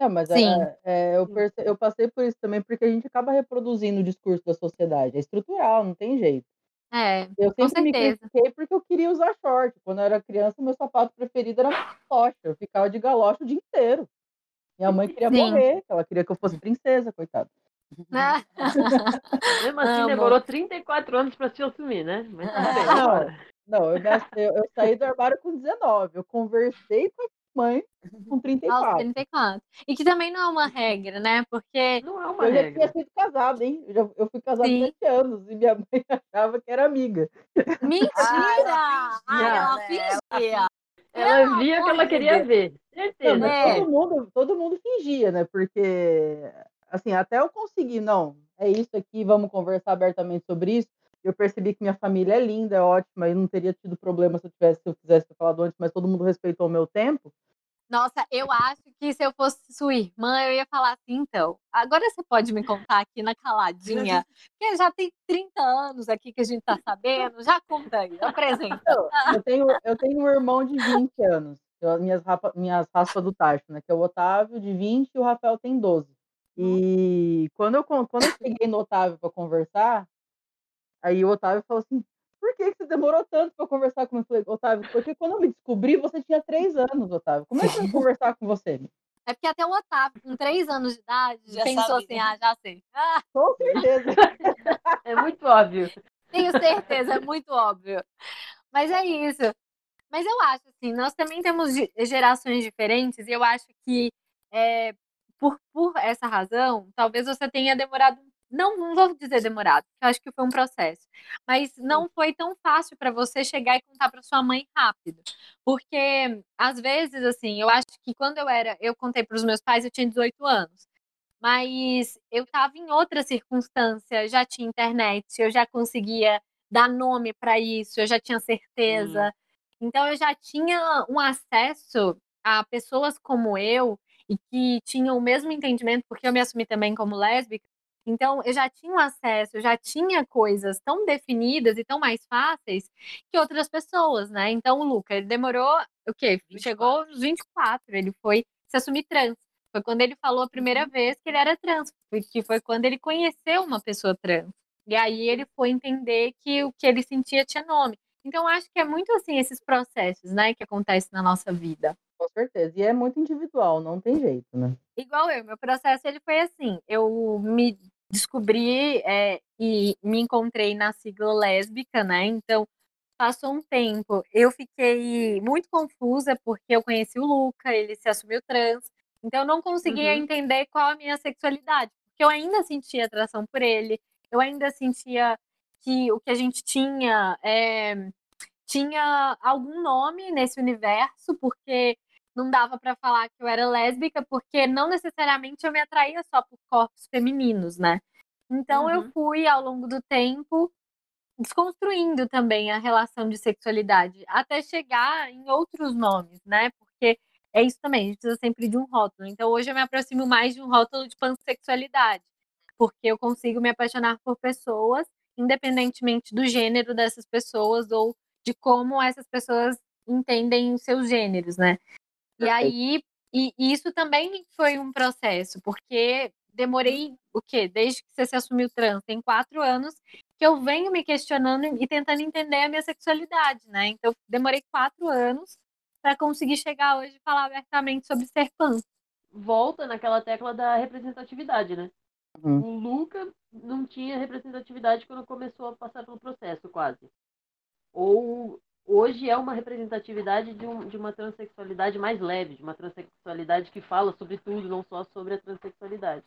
Speaker 3: É, mas
Speaker 4: Sim.
Speaker 3: é, é, eu, perce- eu passei por isso também, porque a gente acaba reproduzindo o discurso da sociedade. É estrutural, não tem jeito.
Speaker 4: É,
Speaker 3: Eu
Speaker 4: com
Speaker 3: sempre me
Speaker 4: certeza.
Speaker 3: critiquei porque eu queria usar short. Quando eu era criança, meu sapato preferido era galocha. Eu ficava de galocha o dia inteiro. Minha mãe queria
Speaker 4: Sim.
Speaker 3: morrer, ela queria que eu fosse princesa, coitada.
Speaker 2: Mesmo assim,
Speaker 4: Amo.
Speaker 2: demorou 34 anos para se assumir, né? Mas tudo bem,
Speaker 3: Não. eu- eu saí do armário com 19. Eu conversei com a mãe com
Speaker 4: aos
Speaker 3: 34.
Speaker 4: 34. E que também não é uma regra, né? Porque
Speaker 2: Não é uma
Speaker 3: Eu já
Speaker 2: regra.
Speaker 3: tinha sido casada, hein? Eu, já- eu fui casada há
Speaker 4: Sim.
Speaker 3: 7 anos e minha mãe achava que era amiga.
Speaker 4: Mentira!
Speaker 5: Ah, ela fingia,
Speaker 4: fingia.
Speaker 2: Ela via que ela queria ver.
Speaker 3: Não,
Speaker 2: Certeza.
Speaker 3: mas
Speaker 4: É.
Speaker 3: todo mundo, todo mundo fingia, né? Porque, assim, até eu conseguir, não, é isso aqui, vamos conversar abertamente sobre isso. Eu percebi que minha família é linda, é ótima, e não teria tido problema se eu tivesse, se eu quisesse ter falado antes, mas todo mundo respeitou o meu tempo.
Speaker 4: Nossa, eu acho que se eu fosse sua irmã, eu ia falar assim, então, agora você pode me contar aqui na caladinha, porque já tem 30 anos aqui que a gente tá sabendo, já conta aí, apresenta.
Speaker 3: Não, eu tenho, eu tenho um irmão de 20 anos. Eu, minhas, rapa, minhas raspas do tacho, né? Que é o Otávio de 20 e o Rafael tem 12. E quando eu, quando eu cheguei no Otávio para conversar, aí o Otávio falou assim: por que, que você demorou tanto para conversar comigo? Eu falei, Otávio, porque quando eu me descobri, você tinha três anos, Otávio. Como é que eu ia conversar com você?
Speaker 4: É porque até o Otávio, com três anos de idade, já pensou assim, ah, já sei. Ah.
Speaker 3: Com certeza.
Speaker 2: é muito óbvio.
Speaker 4: Tenho certeza, é muito óbvio. Mas é isso. Mas eu acho assim, nós também temos gerações diferentes e eu acho que é, por, por essa razão, talvez você tenha demorado não, não vou dizer demorado, porque eu acho que foi um processo, mas não foi tão fácil para você chegar e contar para sua mãe rápido, porque às vezes assim, eu acho que quando eu era, eu contei para os meus pais, eu tinha 18 anos, mas eu estava em outra circunstância, já tinha internet, eu já conseguia dar nome para isso, eu já tinha certeza, hum. então eu já tinha um acesso a pessoas como eu e que tinham o mesmo entendimento, porque eu me assumi também como lésbica, então, eu já tinha um acesso, eu já tinha coisas tão definidas e tão mais fáceis que outras pessoas, né? Então, o Luca, ele demorou, o quê? 24. Chegou aos 24, ele foi se assumir trans. Foi quando ele falou a primeira uhum. vez que ele era trans, que foi quando ele conheceu uma pessoa trans. E aí ele foi entender que o que ele sentia tinha nome. Então, acho que é muito assim esses processos, né, que acontecem na nossa vida.
Speaker 3: Com certeza. E é muito individual, não tem jeito, né?
Speaker 4: Igual eu, meu processo ele foi assim. Eu me descobri é, e me encontrei na sigla lésbica, né? Então, passou um tempo. Eu fiquei muito confusa porque eu conheci o Luca, ele se assumiu trans. Então, eu não conseguia uhum. entender qual a minha sexualidade. Porque eu ainda sentia atração por ele, eu ainda sentia que o que a gente tinha é, tinha algum nome nesse universo, porque não dava para falar que eu era lésbica, porque não necessariamente eu me atraía só por corpos femininos, né? Então uhum. eu fui ao longo do tempo desconstruindo também a relação de sexualidade, até chegar em outros nomes, né? Porque é isso também, a gente precisa sempre de um rótulo. Então hoje eu me aproximo mais de um rótulo de pansexualidade, porque eu consigo me apaixonar por pessoas, independentemente do gênero dessas pessoas ou de como essas pessoas entendem os seus gêneros, né? E aí, e, e isso também foi um processo, porque demorei o quê? Desde que você se assumiu trans, tem quatro anos que eu venho me questionando e tentando entender a minha sexualidade, né? Então, demorei quatro anos para conseguir chegar hoje e falar abertamente sobre ser pan.
Speaker 2: Volta naquela tecla da representatividade, né? Uhum. O Luca não tinha representatividade quando começou a passar pelo processo, quase. Ou hoje é uma representatividade de, um, de uma transexualidade mais leve, de uma transexualidade que fala sobre tudo, não só sobre a transexualidade.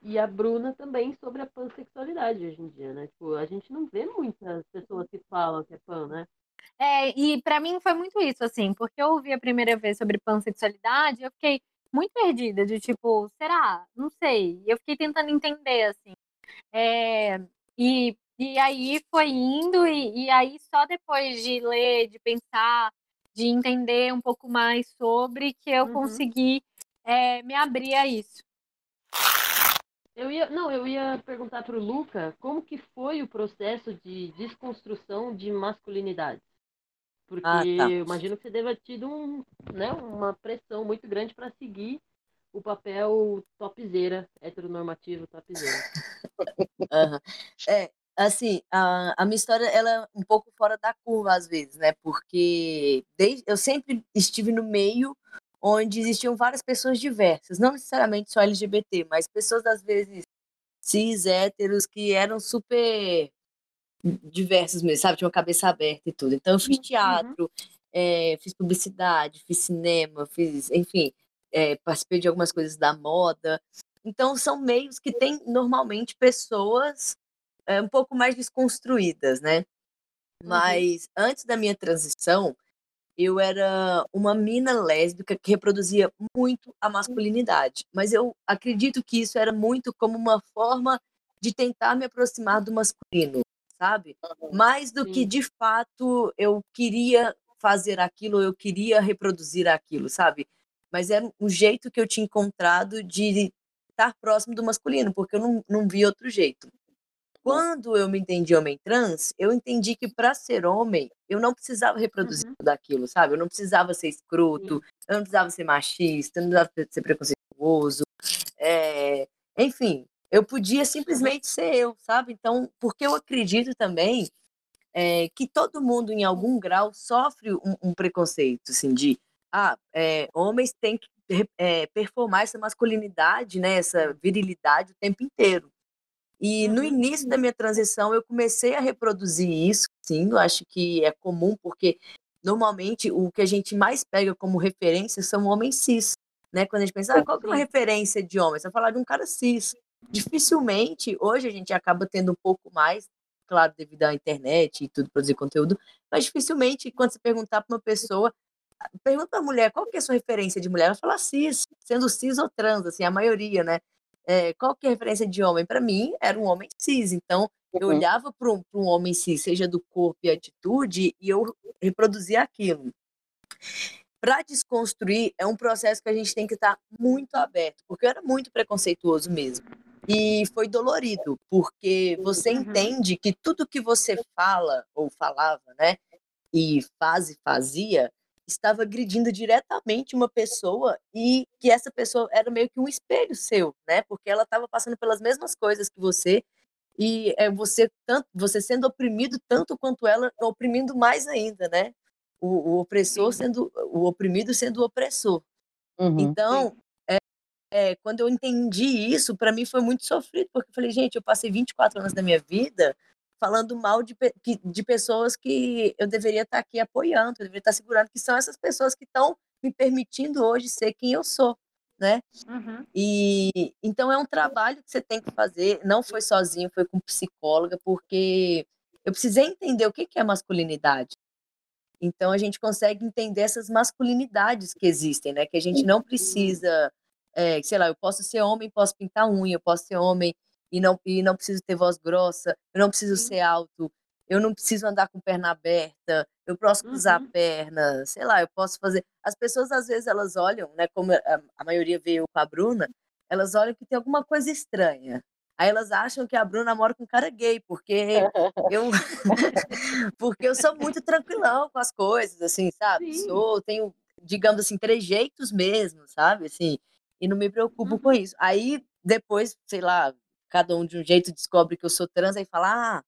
Speaker 2: E a Bruna também sobre a pansexualidade hoje em dia, né? Tipo, a gente não vê muitas pessoas que falam que é pan, né?
Speaker 4: É, e para mim foi muito isso, assim, porque eu ouvi a primeira vez sobre pansexualidade, eu fiquei muito perdida, de tipo, será? Não sei. Eu fiquei tentando entender, assim. É, e e aí foi indo, e, e aí só depois de ler, de pensar, de entender um pouco mais sobre, que eu uhum. consegui é, me abrir a isso.
Speaker 2: Eu ia, não, eu ia perguntar para o Luca como que foi o processo de desconstrução de masculinidade. Porque ah, tá. eu imagino que você deva ter tido um, né, uma pressão muito grande para seguir o papel topzeira, heteronormativo topzeira.
Speaker 5: uhum. É, assim, a, a minha história ela é um pouco fora da curva às vezes, né? Porque desde, eu sempre estive no meio onde existiam várias pessoas diversas, não necessariamente só LGBT, mas pessoas às vezes cis, héteros, que eram super diversos mesmo, sabe? Tinha uma cabeça aberta e tudo. Então eu fiz uhum. teatro, uhum. é, fiz publicidade, fiz cinema, fiz, enfim, é, participei de algumas coisas da moda. Então são meios que tem normalmente pessoas é, um pouco mais desconstruídas, né? Uhum. Mas uhum. antes da minha transição, eu era uma mina lésbica que reproduzia muito a masculinidade. Mas eu acredito que isso era muito como uma forma de tentar me aproximar do masculino, sabe? Mais do Sim. que de fato eu queria fazer aquilo, eu queria reproduzir aquilo, sabe? Mas era um jeito que eu tinha encontrado de estar próximo do masculino, porque eu não, não vi outro jeito. Quando eu me entendi homem trans, eu entendi que para ser homem, eu não precisava reproduzir
Speaker 2: Uhum.
Speaker 5: tudo aquilo, sabe? Eu não precisava ser escroto, eu não precisava ser machista, eu não precisava ser preconceituoso. é, Enfim, eu podia simplesmente ser eu, sabe? Então, porque eu acredito também é, que todo mundo, em algum grau, sofre um, um preconceito, assim, de ah, é, homens têm que é, performar essa masculinidade, né, essa virilidade o tempo inteiro. E no
Speaker 2: Uhum.
Speaker 5: início da minha transição, eu comecei a reproduzir isso, sim, eu acho que é comum, porque normalmente o que a gente mais pega como referência são homens cis, né? Quando a gente pensa, ah, qual que é uma referência de homem? Você vai falar de um cara cis. Dificilmente, hoje a gente acaba tendo um pouco mais, claro, devido à internet e tudo, produzir conteúdo, mas dificilmente, quando você perguntar para uma pessoa, pergunta para a mulher, qual que é a sua referência de mulher? Ela fala cis, sendo cis ou trans, assim, a maioria, né? É, qual que é a referência de homem? Para mim, era um homem cis. Então, eu
Speaker 3: Uhum.
Speaker 5: olhava para um, um homem cis, seja do corpo e atitude, e eu reproduzia aquilo. Para desconstruir, é um processo que a gente tem que estar muito aberto, porque eu era muito preconceituoso mesmo. E foi dolorido, porque você
Speaker 2: Uhum.
Speaker 5: entende que tudo que você fala, ou falava, né, e faz e fazia, estava agredindo diretamente uma pessoa e que essa pessoa era meio que um espelho seu, né? Porque ela estava passando pelas mesmas coisas que você e é você tanto você sendo oprimido tanto quanto ela oprimindo mais ainda, né? O, o opressor
Speaker 2: Sim.
Speaker 5: sendo o oprimido sendo o opressor.
Speaker 3: Uhum.
Speaker 5: Então, é, é, quando eu entendi isso, para mim foi muito sofrido, porque eu falei, gente, eu passei 24 anos da minha vida falando mal de, de pessoas que eu deveria estar aqui apoiando, eu deveria estar segurando, que são essas pessoas que estão me permitindo hoje ser quem eu sou, né?
Speaker 2: Uhum.
Speaker 5: E então é um trabalho que você tem que fazer, não foi sozinho, foi com psicóloga, porque eu precisei entender o que que é masculinidade. Então a gente consegue entender essas masculinidades que existem, né? Que a gente não precisa, é, sei lá, eu posso ser homem, posso pintar unha, eu posso ser homem e não e não preciso ter voz grossa, eu não preciso ser alto, eu não preciso andar com perna aberta, eu posso cruzar
Speaker 2: Uhum.
Speaker 5: a perna, sei lá, eu posso fazer. As pessoas às vezes elas olham, né? Como a, maioria veio com a Bruna, elas olham que tem alguma coisa estranha. Aí elas acham que a Bruna namora com um cara gay, porque eu porque eu sou muito tranquilão com as coisas, assim, sabe?
Speaker 2: Sim.
Speaker 5: Sou, tenho, digamos assim, trejeitos mesmo, sabe? Assim, e não me preocupo com
Speaker 2: Uhum.
Speaker 5: isso. Aí depois, sei lá, cada um de um jeito descobre que eu sou trans e fala: "Ah,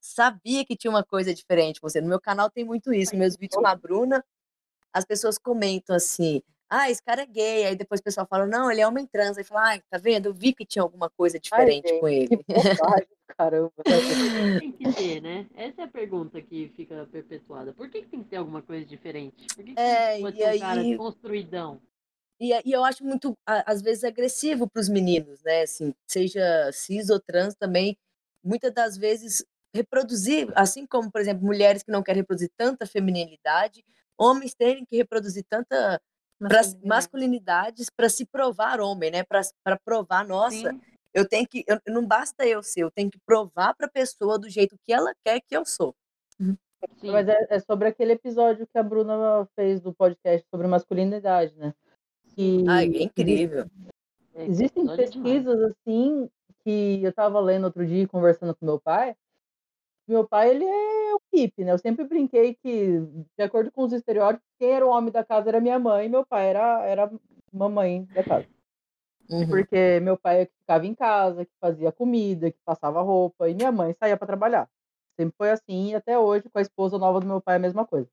Speaker 5: sabia que tinha uma coisa diferente com você". No meu canal tem muito isso, meus vídeos com a Bruna, as pessoas comentam assim: "Ah, esse cara é gay". Aí depois o pessoal fala: "Não, ele é homem trans". Aí fala: "Ai, tá vendo? Eu vi que tinha alguma coisa
Speaker 3: Ai,
Speaker 5: diferente com
Speaker 3: gente,
Speaker 5: ele".
Speaker 3: que bobagem, caramba.
Speaker 2: Tem que ter, né? Essa é a pergunta que fica perpetuada. Por que, que tem que ter alguma coisa diferente? Por que, que
Speaker 5: É,
Speaker 2: não pode
Speaker 5: e
Speaker 2: ser um cara
Speaker 5: aí
Speaker 2: construidão?
Speaker 5: E, e eu acho muito, às vezes, agressivo para os meninos, né? Assim, seja cis ou trans também, muitas das vezes reproduzir, assim como, por exemplo, mulheres que não querem reproduzir tanta feminilidade, homens terem que reproduzir tanta
Speaker 4: Masculinidade.
Speaker 5: masculinidades para se provar homem, né? Para provar, nossa,
Speaker 2: Sim.
Speaker 5: eu tenho que, eu- não basta eu ser, eu tenho que provar para a pessoa do jeito que ela quer que eu sou.
Speaker 2: Sim.
Speaker 3: Mas é, é sobre aquele episódio que a Bruna fez do podcast sobre masculinidade, né? Que
Speaker 5: Ai, é incrível.
Speaker 3: Existem
Speaker 2: é demais.
Speaker 3: pesquisas assim que eu estava lendo outro dia conversando com meu pai. Meu pai, ele é um hippie, né? Eu sempre brinquei que, de acordo com os estereótipos, quem era o homem da casa era minha mãe e meu pai era, era mamãe da casa.
Speaker 5: Uhum.
Speaker 3: Porque meu pai é que ficava em casa, que fazia comida, que passava roupa, e minha mãe saía para trabalhar. Sempre foi assim, e até hoje, com a esposa nova do meu pai, é a mesma coisa.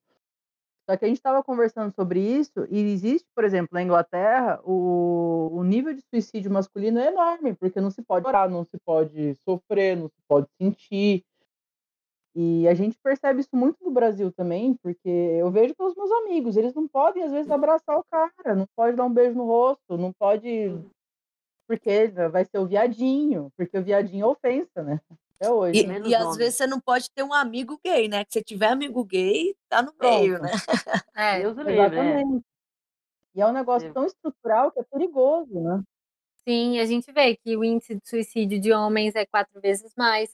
Speaker 3: Só que a gente estava conversando sobre isso, e existe, por exemplo, na Inglaterra, o, o nível de suicídio masculino é enorme, porque não se pode orar, não se pode sofrer, não se pode sentir. E a gente percebe isso muito no Brasil também, porque eu vejo pelos meus amigos, eles não podem, às vezes, abraçar o cara, não pode dar um beijo no rosto, não pode porque vai ser o viadinho, porque o viadinho é ofensa, né? Até hoje.
Speaker 5: E?
Speaker 2: Menos
Speaker 5: e às vezes você não pode ter um amigo gay, né? Que se tiver amigo gay, tá no meio,
Speaker 3: Pronto.
Speaker 5: né?
Speaker 4: É,
Speaker 2: Deus livre, é.
Speaker 3: Exatamente. E é um negócio
Speaker 2: É.
Speaker 3: tão estrutural que é perigoso, né?
Speaker 4: sim, a gente vê que o índice de suicídio de homens é quatro vezes mais.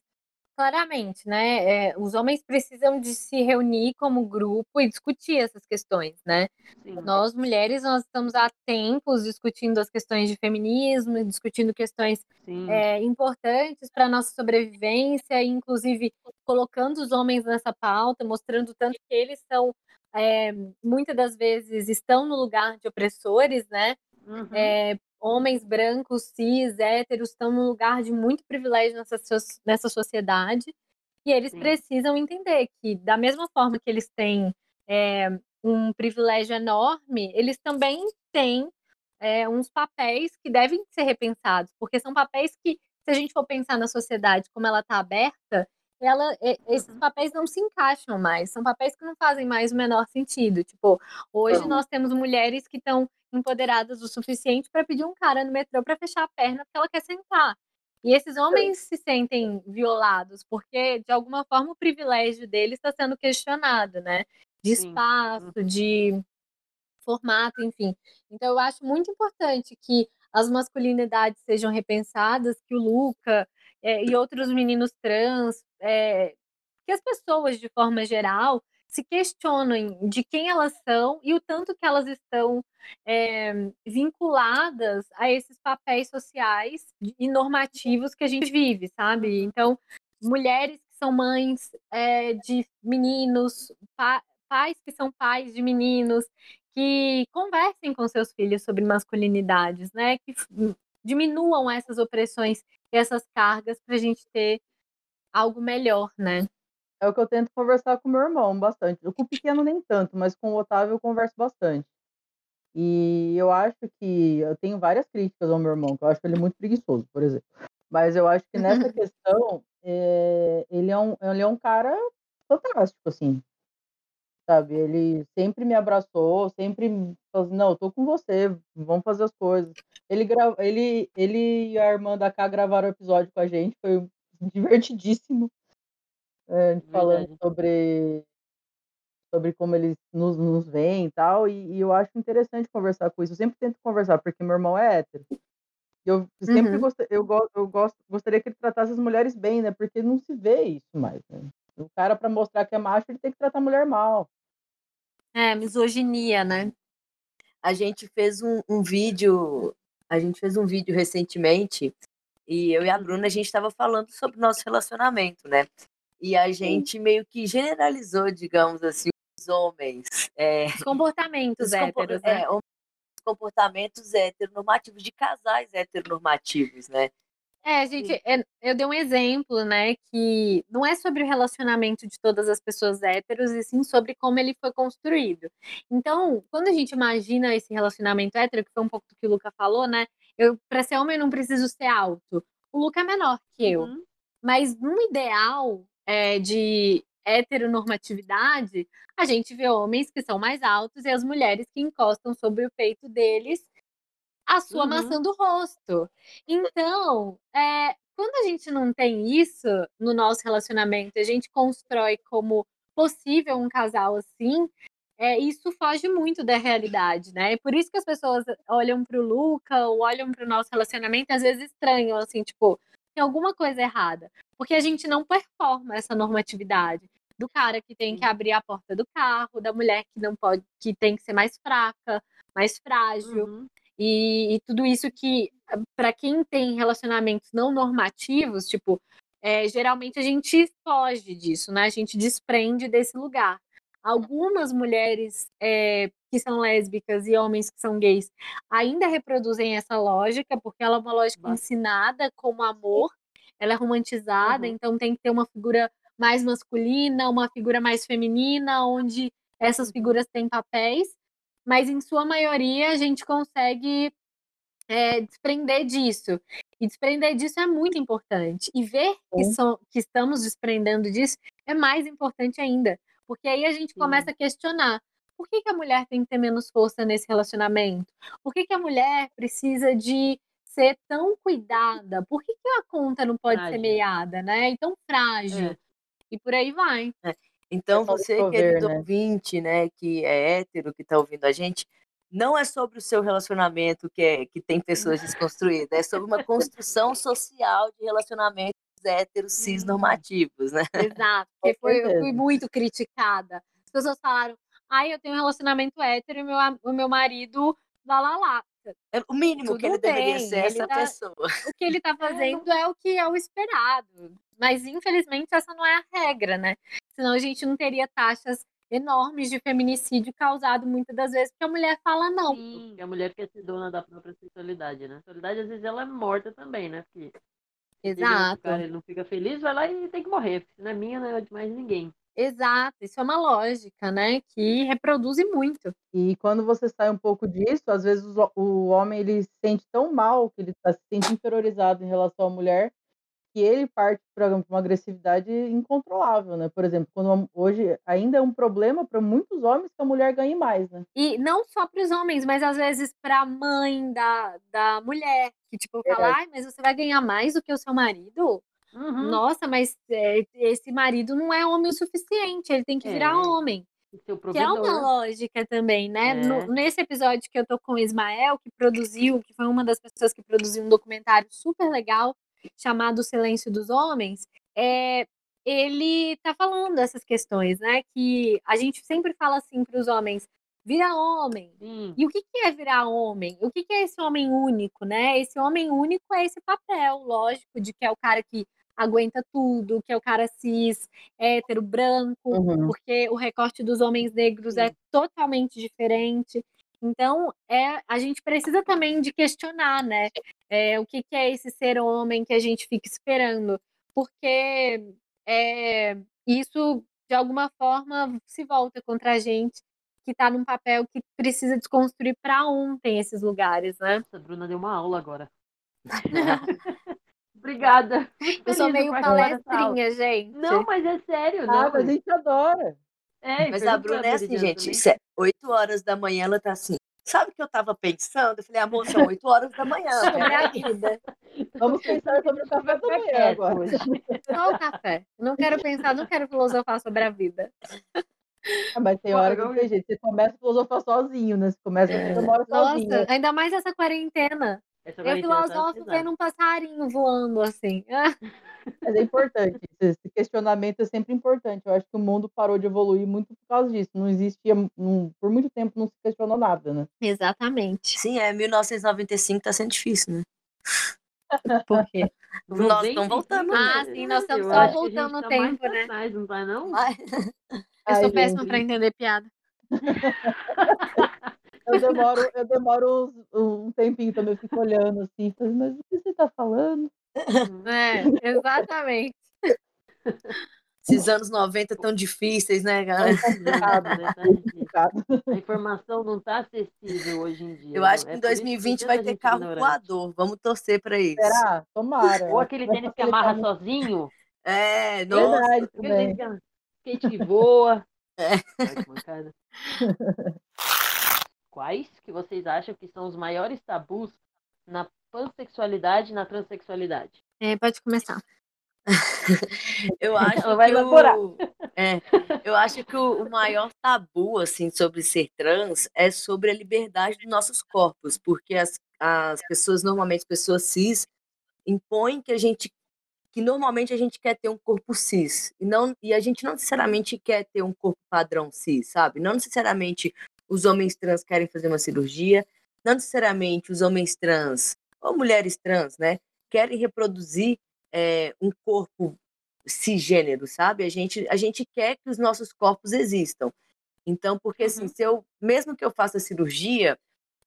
Speaker 4: Claramente, né? É, os homens precisam de se reunir como grupo e discutir essas questões, né? Sim. Nós, mulheres, nós estamos há tempos discutindo as questões de feminismo, discutindo questões é, importantes para a nossa sobrevivência, inclusive colocando os homens nessa pauta, mostrando tanto que eles são, é, muitas das vezes, estão no lugar de opressores, né? Uhum. É, homens brancos, cis, héteros estão num lugar de muito privilégio nessa, nessa sociedade e eles Sim. precisam entender que, da mesma forma que eles têm é, um privilégio enorme, eles também têm é, uns papéis que devem ser repensados, porque são papéis que, se a gente for pensar na sociedade como ela está aberta, ela, esses uhum. papéis não se encaixam mais, são papéis que não fazem mais o menor sentido. Tipo, hoje nós temos mulheres que estão empoderadas o suficiente para pedir um cara no metrô para fechar a perna porque ela quer sentar. E esses homens se sentem violados porque, de alguma forma, o privilégio deles está sendo questionado, né? De espaço, uhum. de formato, enfim. Então, eu acho muito importante que as masculinidades sejam repensadas, que o Luca é, e outros meninos trans, é, que as pessoas, de forma geral, se questionem de quem elas são e o tanto que elas estão é, vinculadas a esses papéis sociais e normativos que a gente vive, sabe? Então, mulheres que são mães é, de meninos, pa pais que são pais de meninos, que conversem com seus filhos sobre masculinidades, né? Que diminuam essas opressões e essas cargas para a gente ter algo melhor, né?
Speaker 3: É o que eu tento conversar com meu irmão bastante. Com o pequeno nem tanto, mas com o Otávio eu converso bastante. E eu acho que eu tenho várias críticas ao meu irmão, que eu acho ele muito preguiçoso, por exemplo. Mas eu acho que nessa questão, é, ele, é um, ele é um cara fantástico, assim. Sabe? Ele sempre me abraçou, sempre falou assim, não, eu tô com você, vamos fazer as coisas. Ele, gra... ele, ele e a irmã da K gravaram o episódio com a gente, foi divertidíssimo é, falando sobre, sobre como eles nos, nos veem e tal, e, e, eu acho interessante conversar com isso. Eu sempre tento conversar, porque meu irmão é hétero. Eu sempre uhum. gost, eu, eu gosto, gostaria que ele tratasse as mulheres bem, né? Porque não se vê isso mais. Né? O cara, para mostrar que é macho, ele tem que tratar a mulher mal.
Speaker 4: É, misoginia, né?
Speaker 5: A gente fez um, um vídeo, a gente fez um vídeo recentemente e eu e a Bruna a gente estava falando sobre o nosso relacionamento, né? E a gente meio que generalizou, digamos assim, os homens. É,
Speaker 4: os comportamentos os héteros, né? É,
Speaker 5: os comportamentos heteronormativos, de casais heteronormativos, né?
Speaker 4: É, gente, é, eu dei um exemplo, né, que não é sobre o relacionamento de todas as pessoas héteros, e sim sobre como ele foi construído. Então, quando a gente imagina esse relacionamento hétero, que foi um pouco do que o Luca falou, né, eu, para ser homem, eu não preciso ser alto. O Luca é menor que eu. Uhum. Mas no ideal, é, de heteronormatividade, a gente vê homens que são mais altos e as mulheres que encostam sobre o peito deles a sua uhum. maçã do rosto. Então, é, quando a gente não tem isso no nosso relacionamento, a gente constrói como possível um casal assim, é, isso foge muito da realidade, né? Por isso que as pessoas olham para o Luca ou olham para o nosso relacionamento às vezes estranham, assim, tipo, tem alguma coisa errada. Porque a gente não performa essa normatividade do cara que tem que abrir a porta do carro, da mulher que não pode, que tem que ser mais fraca, mais frágil. Uhum. E, e, tudo isso que, para quem tem relacionamentos não normativos, tipo, é, geralmente a gente foge disso, né? A gente desprende desse lugar. Algumas mulheres é, que são lésbicas e homens que são gays ainda reproduzem essa lógica, porque ela é uma lógica ensinada como amor, ela é romantizada, uhum. então tem que ter uma figura mais masculina, uma figura mais feminina, onde essas figuras têm papéis, mas em sua maioria a gente consegue é, desprender disso. E desprender disso é muito importante. E ver que, so, que estamos desprendendo disso é mais importante ainda. Porque aí a gente começa a questionar. Por que, que a mulher tem que ter menos força nesse relacionamento? Por que, que a mulher precisa de ser tão cuidada? Por que, que a conta não pode frágil. ser meiada, né? E tão frágil. É. E por aí vai.
Speaker 5: É. Então, você, querido né? ouvinte, né, que é hétero, que está ouvindo a gente, não é sobre o seu relacionamento que, é, que tem pessoas desconstruídas, é sobre uma construção social de relacionamentos héteros cis normativos, né?
Speaker 4: Exato, porque foi, eu fui muito criticada. As pessoas falaram, ai, eu tenho um relacionamento hétero e meu, o meu marido lá lá lá.
Speaker 5: É o mínimo Tudo que ele bem, deveria ser essa tá, pessoa.
Speaker 4: O que ele está fazendo é o que é o esperado. Mas, infelizmente, essa não é a regra, né? Senão a gente não teria taxas enormes de feminicídio causado muitas das vezes porque a mulher fala não.
Speaker 2: Sim, porque a mulher quer ser dona da própria sexualidade, né? A sexualidade, às vezes, ela é morta também, né? Porque
Speaker 4: Exato.
Speaker 2: O cara ele não fica feliz, vai lá e tem que morrer. Porque se não é minha, não é de mais ninguém.
Speaker 4: Exato, isso é uma lógica, né, que reproduz muito.
Speaker 3: E quando você sai um pouco disso, às vezes o, o homem ele se sente tão mal que ele está se sente inferiorizado em relação à mulher que ele parte para uma agressividade incontrolável, né? Por exemplo, quando hoje ainda é um problema para muitos homens que a mulher ganhe mais, né?
Speaker 4: E não só para os homens, mas às vezes para a mãe da, da mulher, que tipo fala, é. ai, mas você vai ganhar mais do que o seu marido? Uhum. Nossa, mas é, esse marido não é homem o suficiente, ele tem que virar é. homem. Que é uma lógica também, né? É. No, nesse episódio que eu tô com o Ismael, que produziu, que foi uma das pessoas que produziu um documentário super legal chamado Silêncio dos Homens, é, ele tá falando dessas questões, né? Que a gente sempre fala assim para os homens: vira homem. Hum. E o que, que é virar homem? O que, que é esse homem único, né? Esse homem único é esse papel, lógico, de que é o cara que aguenta tudo, que é o cara cis, hétero, branco, uhum. porque o recorte dos homens negros é totalmente diferente. Então, é, a gente precisa também de questionar, né? É, o que, que, é esse ser homem que a gente fica esperando? Porque é, isso, de alguma forma, se volta contra a gente, que está num papel que precisa desconstruir para ontem esses lugares, né?
Speaker 2: A Bruna deu uma aula agora. Obrigada.
Speaker 4: Eu sou meio palestrinha, gente.
Speaker 2: Não, mas é sério.
Speaker 3: Não, ah, mas a gente adora.
Speaker 5: É, mas a Bruna é assim, gente. É 8 horas da manhã ela tá assim. Sabe o que eu tava pensando? Eu falei, amor, são 8 horas da manhã.
Speaker 3: Vamos pensar sobre o café da manhã agora.
Speaker 4: Só o café. Não quero pensar, não quero filosofar sobre a vida.
Speaker 3: Ah, mas tem hora que tem jeito. Você começa a filosofar sozinho, né? Você começa a é.
Speaker 4: filosofar sozinho. Nossa, ainda mais essa quarentena. Eu tá filosofo vendo um passarinho voando assim.
Speaker 3: Mas é importante, esse questionamento é sempre importante. Eu acho que o mundo parou de evoluir muito por causa disso. Não existia, não, por muito tempo não se questionou nada, né?
Speaker 4: Exatamente.
Speaker 5: Sim, é 1995 tá sendo difícil, né?
Speaker 4: Por quê?
Speaker 5: Nós estamos voltando.
Speaker 4: Ah, né? sim, nós estamos só voltando no tá tempo, né?
Speaker 2: Mais, não vai, não?
Speaker 4: Eu sou péssima para entender piada.
Speaker 3: eu demoro, eu demoro um, tempinho também, eu fico olhando assim, mas o que você está falando?
Speaker 4: É, exatamente.
Speaker 5: Esses anos 90 tão difíceis, né, galera? É complicado,
Speaker 2: né? Tá complicado. A informação não está acessível hoje em dia.
Speaker 5: Eu acho que é em 2020 vai ter carro ignorante. voador. Vamos torcer para isso.
Speaker 3: Será? Tomara.
Speaker 2: Ou aquele tênis que amarra sozinho.
Speaker 5: É, nossa.
Speaker 3: Verdade, aquele
Speaker 2: tênis que skate que voa. É. Ai, quais que vocês acham que são os maiores tabus na pansexualidade e na transexualidade?
Speaker 4: É, pode começar.
Speaker 5: eu acho Ela vai que o, é, eu acho que o, o, maior tabu assim sobre ser trans é sobre a liberdade dos nossos corpos, porque as, as pessoas normalmente pessoas cis impõem que a gente que normalmente a gente quer ter um corpo cis e não e a gente não necessariamente quer ter um corpo padrão cis, sabe? Não necessariamente os homens trans querem fazer uma cirurgia, não necessariamente os homens trans ou mulheres trans, né, querem reproduzir é, um corpo cisgênero, sabe? A gente, a gente quer que os nossos corpos existam. Então, porque assim, uhum. se eu, mesmo que eu faça cirurgia,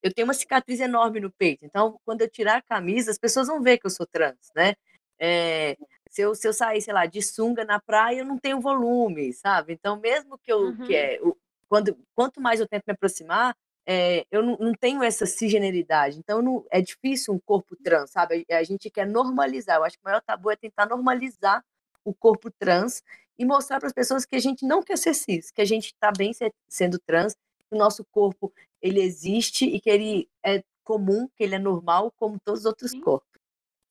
Speaker 5: eu tenho uma cicatriz enorme no peito. Então, quando eu tirar a camisa, as pessoas vão ver que eu sou trans, né? É, se, eu, se eu sair, sei lá, de sunga na praia, eu não tenho volume, sabe? Então, mesmo que eu, uhum. que é, quando, quanto mais eu tento me aproximar, é, eu não, não, tenho essa cisgeneridade. Então, não, é difícil um corpo trans, sabe? A, a, gente quer normalizar. Eu acho que o maior tabu é tentar normalizar o corpo trans e mostrar para as pessoas que a gente não quer ser cis, que a gente está bem ser, sendo trans, que o nosso corpo ele existe e que ele é comum, que ele é normal, como todos os outros Sim. corpos.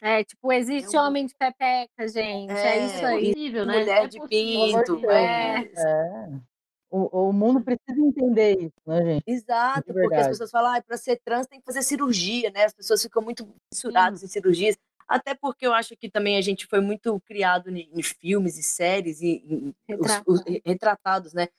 Speaker 4: É, tipo, existe é um... homem de pepeca, gente. É, é isso aí.
Speaker 5: Possível, né? Mulher é de pinto.
Speaker 3: É. O, o mundo precisa entender isso, né, gente?
Speaker 5: Exato, porque as pessoas falam, ah, para ser trans tem que fazer cirurgia, né? As pessoas ficam muito fissuradas em cirurgias. Até porque eu acho que também a gente foi muito criado em, em filmes e séries e, e os, os, retratados, né?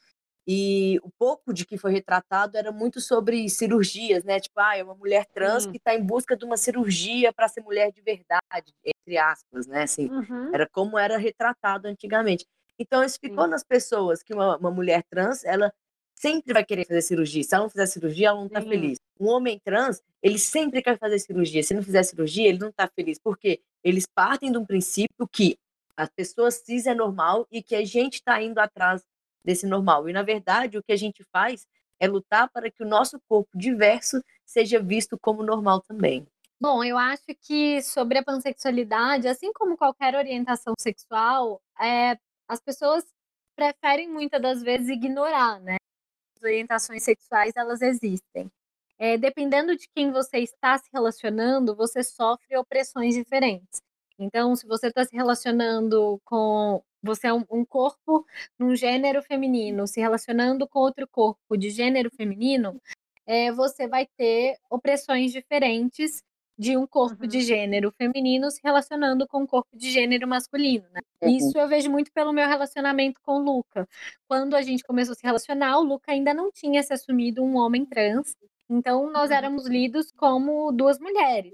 Speaker 5: E o pouco de que foi retratado era muito sobre cirurgias, né? Tipo, ah, é uma mulher trans hum. que está em busca de uma cirurgia para ser mulher de verdade, entre aspas, né? Assim, uhum. era como era retratado antigamente. Então, isso ficou Sim. nas pessoas que uma, uma, mulher trans, ela sempre vai querer fazer cirurgia. Se ela não fizer cirurgia, ela não está feliz. Um homem trans, ele sempre quer fazer cirurgia. Se não fizer cirurgia, ele não está feliz. Porque eles partem de um princípio que as pessoas cis é normal e que a gente está indo atrás desse normal. E, na verdade, o que a gente faz é lutar para que o nosso corpo diverso seja visto como normal também.
Speaker 4: Bom, eu acho que sobre a pansexualidade, assim como qualquer orientação sexual, é, as pessoas preferem muitas das vezes ignorar, né? As orientações sexuais, elas existem. É, dependendo de quem você está se relacionando, você sofre opressões diferentes. Então, se você está se relacionando com você é um, corpo num gênero feminino se relacionando com outro corpo de gênero feminino, é, você vai ter opressões diferentes de um corpo uhum. de gênero feminino se relacionando com um corpo de gênero masculino. Né? Uhum. Isso eu vejo muito pelo meu relacionamento com o Luca. Quando a gente começou a se relacionar, o Luca ainda não tinha se assumido um homem trans, então nós uhum. éramos lidos como duas mulheres.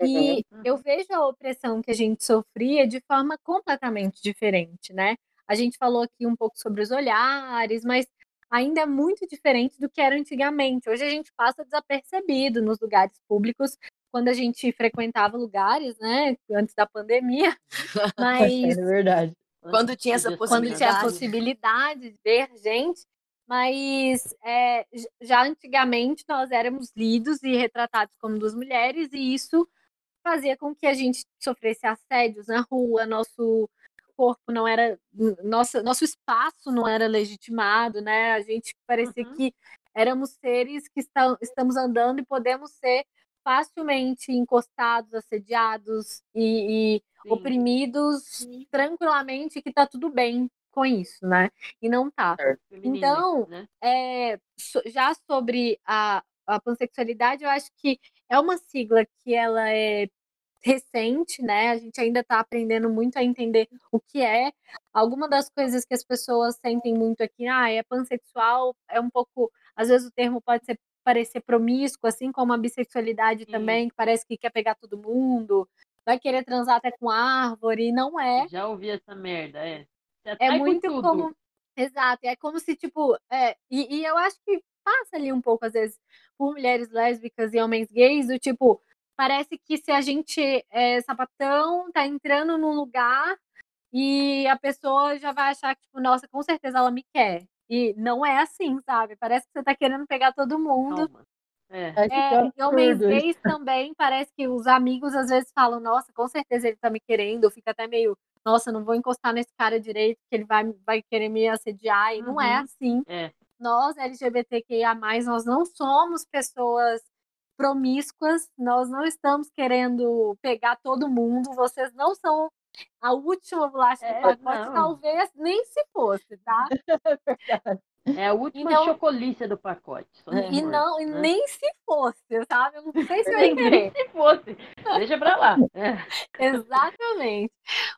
Speaker 4: E uhum. eu vejo a opressão que a gente sofria de forma completamente diferente, né? A gente falou aqui um pouco sobre os olhares, mas ainda é muito diferente do que era antigamente. Hoje a gente passa desapercebido nos lugares públicos quando a gente frequentava lugares, né? Antes da pandemia. Mas
Speaker 3: é verdade.
Speaker 5: Quando tinha essa possibilidade.
Speaker 4: Quando tinha a possibilidade de ver gente. Mas é, já antigamente nós éramos lidos e retratados como duas mulheres, e isso fazia com que a gente sofresse assédios na rua, nosso corpo não era, nosso, nosso espaço não era legitimado, né? A gente parecia uhum. que éramos seres que estão, estamos andando e podemos ser facilmente encostados, assediados e, e oprimidos Sim. tranquilamente, que tá tudo bem com isso, né? E não tá. Então, né? é, já sobre a, a pansexualidade, eu acho que é uma sigla que ela é recente, né? A gente ainda está aprendendo muito a entender o que é. Alguma das coisas que as pessoas sentem muito aqui, ah, é pansexual, é um pouco, às vezes o termo pode ser parecer promíscuo, assim como a bissexualidade Sim. também, que parece que quer pegar todo mundo, vai querer transar até com árvore, e não é.
Speaker 2: Já ouvi essa merda, é.
Speaker 4: É muito como. Exato, é como se, tipo, é, e, e eu acho que passa ali um pouco, às vezes, por mulheres lésbicas e homens gays, do tipo, parece que se a gente é sapatão, tá entrando num lugar e a pessoa já vai achar que, tipo, nossa, com certeza ela me quer. E não é assim, sabe? Parece que você tá querendo pegar todo mundo. Calma. É. É, e homens gays também, parece que os amigos às vezes falam, nossa, com certeza ele tá me querendo, fica até meio, nossa, não vou encostar nesse cara direito, que ele vai, vai querer me assediar, e uhum. não é uhum. assim.
Speaker 2: É.
Speaker 4: Nós, LGBTQIA, nós não somos pessoas promíscuas, nós não estamos querendo pegar todo mundo, vocês não são a última bolacha é, do pacote, não. talvez nem se fosse, tá?
Speaker 2: É a última então, chocolícia do pacote.
Speaker 4: E não, né? nem se fosse, sabe? Eu não sei se eu ia
Speaker 2: querer. Nem se fosse. Deixa pra lá. É.
Speaker 4: Exatamente.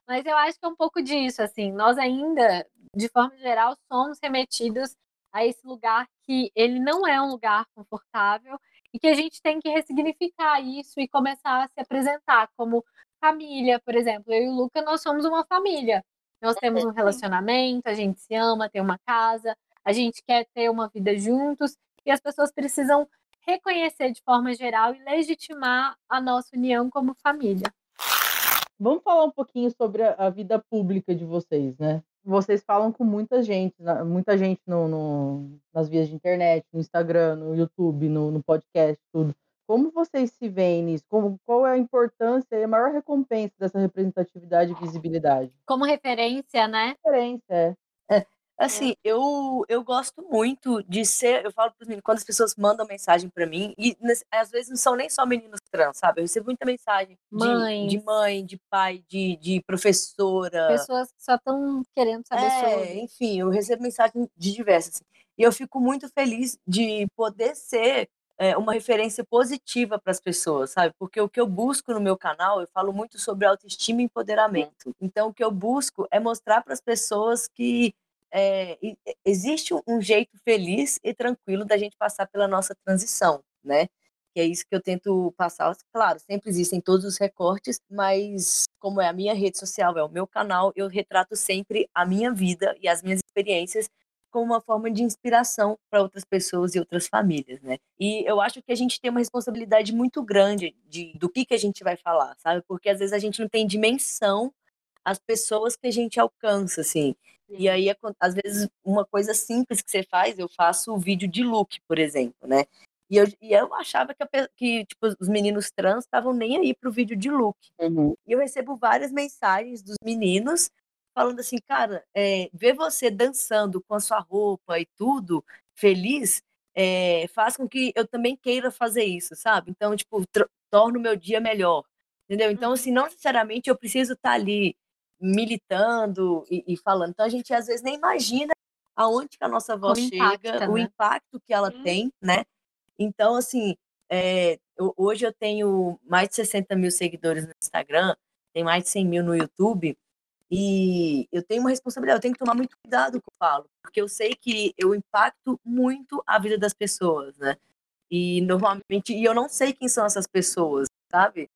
Speaker 4: Mas eu acho que é um pouco disso, assim. Nós ainda, de forma geral, somos remetidos a esse lugar que ele não é um lugar confortável e que a gente tem que ressignificar isso e começar a se apresentar como família, por exemplo. Eu e o Luca, nós somos uma família. Nós temos um relacionamento, a gente se ama, tem uma casa, a gente quer ter uma vida juntos e as pessoas precisam reconhecer de forma geral e legitimar a nossa união como família.
Speaker 3: Vamos falar um pouquinho sobre a vida pública de vocês, né? vocês falam com muita gente, muita gente no, no, nas vias de internet, no Instagram, no YouTube, no, no podcast, tudo. Como vocês se veem nisso? Como, qual é a importância e a maior recompensa dessa representatividade e visibilidade?
Speaker 4: Como referência, né?
Speaker 3: Referência, é.
Speaker 5: é. Assim, eu, eu gosto muito de ser. Eu falo para os meninos, quando as pessoas mandam mensagem para mim, e às vezes não são nem só meninos trans, sabe? Eu recebo muita mensagem de, de mãe, de pai, de, de professora.
Speaker 4: Pessoas que só estão querendo saber
Speaker 5: é, sobre. Enfim, eu recebo mensagem de diversas. Assim, e eu fico muito feliz de poder ser é, uma referência positiva para as pessoas, sabe? Porque o que eu busco no meu canal, eu falo muito sobre autoestima e empoderamento. Então, o que eu busco é mostrar para as pessoas que é, existe um jeito feliz e tranquilo da gente passar pela nossa transição, né? Que é isso que eu tento passar. Claro, sempre existem todos os recortes, mas como é a minha rede social, é o meu canal, eu retrato sempre a minha vida e as minhas experiências como uma forma de inspiração para outras pessoas e outras famílias, né? E eu acho que a gente tem uma responsabilidade muito grande de, do que, que a gente vai falar, sabe? Porque às vezes a gente não tem dimensão as pessoas que a gente alcança, assim. Sim. E aí, às vezes, uma coisa simples que você faz, eu faço o vídeo de look, por exemplo, né? E eu, e eu achava que, a, que tipo, os meninos trans estavam nem aí pro vídeo de look. Uhum. E eu recebo várias mensagens dos meninos falando assim, cara, é, ver você dançando com a sua roupa e tudo, feliz, é, faz com que eu também queira fazer isso, sabe? Então, tipo, torna o meu dia melhor, entendeu? Então, assim, não necessariamente eu preciso estar tá ali militando e, e falando. Então, a gente às vezes nem imagina aonde que a nossa voz chega, né? o impacto que ela hum. tem, né? Então, assim, é, hoje eu tenho mais de 60 mil seguidores no Instagram, tem mais de 100 mil no YouTube, e eu tenho uma responsabilidade, eu tenho que tomar muito cuidado com o que eu falo, porque eu sei que eu impacto muito a vida das pessoas, né? E normalmente, e eu não sei quem são essas pessoas, sabe?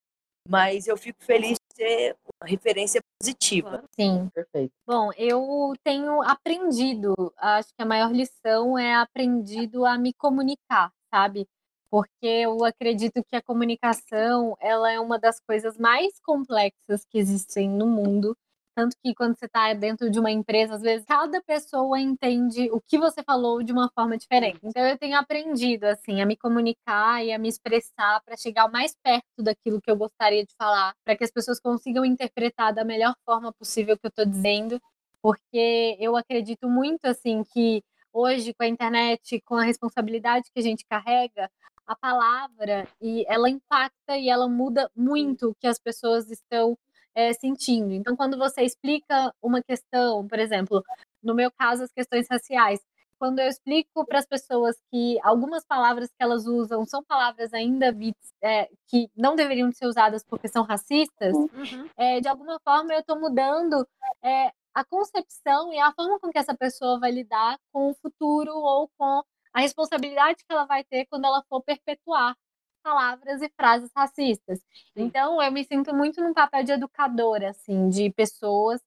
Speaker 5: Mas eu fico feliz de ser uma referência positiva.
Speaker 4: Sim.
Speaker 3: Perfeito.
Speaker 4: Bom, eu tenho aprendido, acho que a maior lição é aprendido a me comunicar, sabe? Porque eu acredito que a comunicação, ela é uma das coisas mais complexas que existem no mundo tanto que quando você está dentro de uma empresa, às vezes cada pessoa entende o que você falou de uma forma diferente. Então eu tenho aprendido assim a me comunicar e a me expressar para chegar o mais perto daquilo que eu gostaria de falar, para que as pessoas consigam interpretar da melhor forma possível o que eu estou dizendo, porque eu acredito muito assim que hoje com a internet, com a responsabilidade que a gente carrega, a palavra e ela impacta e ela muda muito o que as pessoas estão é, sentindo. Então, quando você explica uma questão, por exemplo, no meu caso, as questões raciais, quando eu explico para as pessoas que algumas palavras que elas usam são palavras ainda é, que não deveriam ser usadas porque são racistas, uhum. é, de alguma forma eu estou mudando é, a concepção e a forma com que essa pessoa vai lidar com o futuro ou com a responsabilidade que ela vai ter quando ela for perpetuar palavras e frases racistas. Sim. Então, eu me sinto muito num papel de educadora, assim, de pessoas,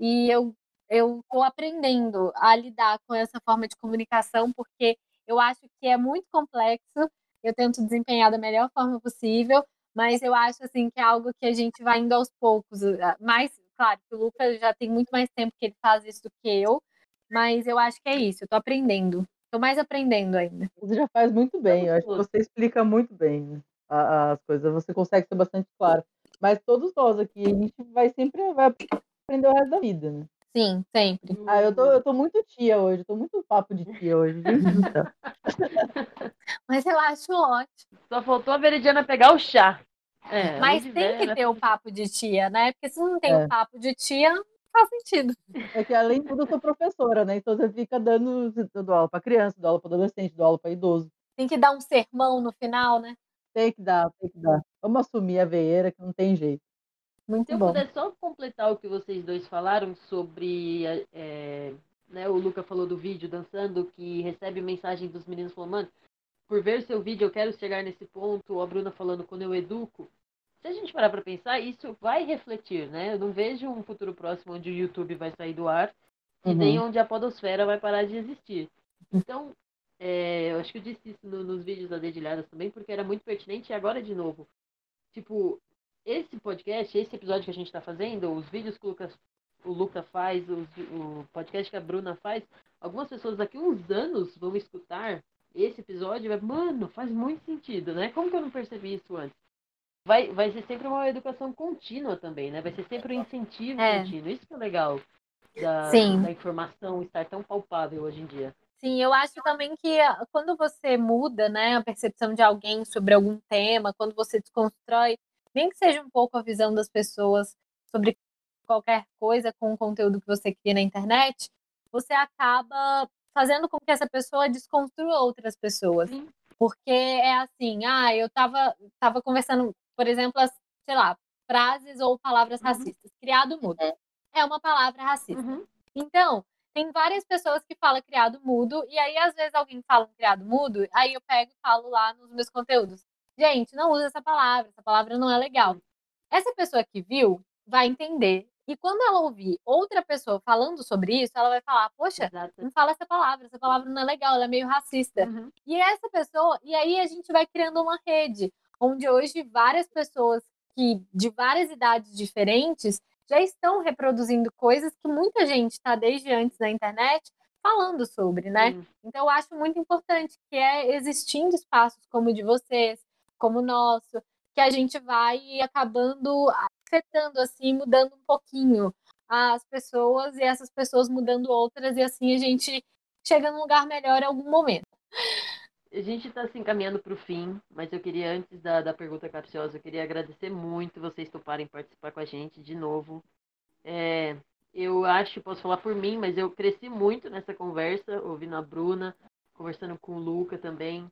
Speaker 4: e eu eu estou aprendendo a lidar com essa forma de comunicação, porque eu acho que é muito complexo, eu tento desempenhar da melhor forma possível, mas eu acho, assim, que é algo que a gente vai indo aos poucos, ah, mais, claro, que o Lucas já tem muito mais tempo que ele faz isso do que eu, mas eu acho que é isso, eu estou aprendendo. Estou mais aprendendo ainda.
Speaker 3: Você já faz muito bem. Eu acho que você explica muito bem né, as coisas. Você consegue ser bastante claro. Mas todos nós aqui, a gente vai sempre vai aprender o resto da vida, né?
Speaker 4: Sim, sempre.
Speaker 3: Ah, eu tô, eu tô muito tia hoje, tô muito papo de tia hoje,
Speaker 4: Mas eu acho ótimo.
Speaker 2: Só faltou a Veridiana pegar o chá.
Speaker 4: É, Mas tem que ter o papo de tia, né? Porque se não tem é. o papo de tia, faz sentido.
Speaker 3: É que além de tudo, eu sou professora, né? Então você fica dando, dando aula para criança, dando aula para adolescente, dando aula para idoso.
Speaker 4: Tem que dar um sermão no final, né?
Speaker 3: Tem que dar, tem que dar. Vamos assumir a veieira que não tem jeito.
Speaker 2: Muito Se bom. eu puder só completar o que vocês dois falaram sobre. É, né, o Luca falou do vídeo dançando, que recebe mensagem dos meninos falando, mano, por ver seu vídeo eu quero chegar nesse ponto. A Bruna falando quando eu educo se a gente parar para pensar, isso vai refletir, né? Eu não vejo um futuro próximo onde o YouTube vai sair do ar uhum. e nem onde a podosfera vai parar de existir. Então, é, eu acho que eu disse isso no, nos vídeos da Dedilhadas também, porque era muito pertinente e agora de novo. Tipo, esse podcast, esse episódio que a gente está fazendo, os vídeos que o Lucas, o Luca faz, os, o podcast que a Bruna faz, algumas pessoas daqui uns anos vão escutar esse episódio e vai, mano, faz muito sentido, né? Como que eu não percebi isso antes? Vai, vai ser sempre uma educação contínua também, né? Vai ser sempre um incentivo é. contínuo. Isso que é legal da, da informação estar tão palpável hoje em dia.
Speaker 4: Sim, eu acho também que ah, quando você muda né, a percepção de alguém sobre algum tema, quando você desconstrói, nem que seja um pouco a visão das pessoas sobre qualquer coisa com o conteúdo que você cria na internet, você acaba fazendo com que essa pessoa desconstrua outras pessoas. Sim Porque é assim, ah, eu tava, tava conversando, por exemplo, as, sei lá, frases ou palavras
Speaker 2: Uhum.
Speaker 4: racistas. Criado mudo. É uma palavra racista.
Speaker 2: Uhum.
Speaker 4: Então, tem várias pessoas que falam criado mudo, e aí às vezes alguém fala um criado mudo, aí eu pego e falo lá nos meus conteúdos. Gente, não usa essa palavra, essa palavra não é legal. Essa pessoa que viu vai entender. E quando ela ouvir outra pessoa falando sobre isso, ela vai falar: Poxa,
Speaker 2: Exato.
Speaker 4: não fala essa palavra, essa palavra não é legal, ela é meio racista.
Speaker 2: Uhum.
Speaker 4: E essa pessoa, e aí a gente vai criando uma rede, onde hoje várias pessoas que de várias idades diferentes já estão reproduzindo coisas que muita gente está desde antes na internet falando sobre, né?
Speaker 2: Sim.
Speaker 4: Então eu acho muito importante que é existindo espaços como o de vocês, como o nosso, que a gente vai acabando afetando assim, mudando um pouquinho as pessoas e essas pessoas mudando outras e assim a gente chega num lugar melhor em algum momento.
Speaker 2: A gente está se encaminhando para o fim, mas eu queria, antes da, da pergunta capciosa, eu queria agradecer muito vocês toparem participar com a gente de novo. É, eu acho, posso falar por mim, mas eu cresci muito nessa conversa, ouvindo a Bruna, conversando com o Luca também.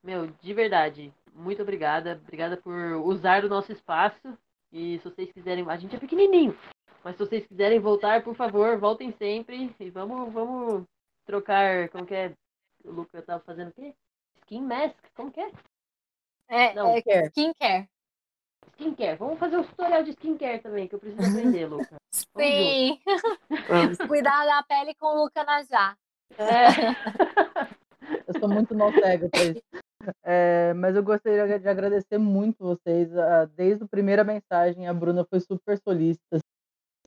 Speaker 2: Meu, de verdade, muito obrigada. Obrigada por usar o nosso espaço. E se vocês quiserem, a gente é pequenininho, mas se vocês quiserem voltar, por favor, voltem sempre e vamos, vamos trocar, como que é? O Luca tava fazendo o quê? Skin mask, como que é?
Speaker 4: É,
Speaker 2: Não,
Speaker 4: é
Speaker 3: care.
Speaker 4: skincare.
Speaker 2: Skincare. Vamos fazer um tutorial de skincare também, que eu preciso aprender, Luca.
Speaker 4: Sim. Cuidar da pele com o Luca Najá.
Speaker 2: É.
Speaker 3: Eu sou muito não cego pra isso. É, mas eu gostaria de agradecer muito vocês. Desde a primeira mensagem, a Bruna foi super solícita,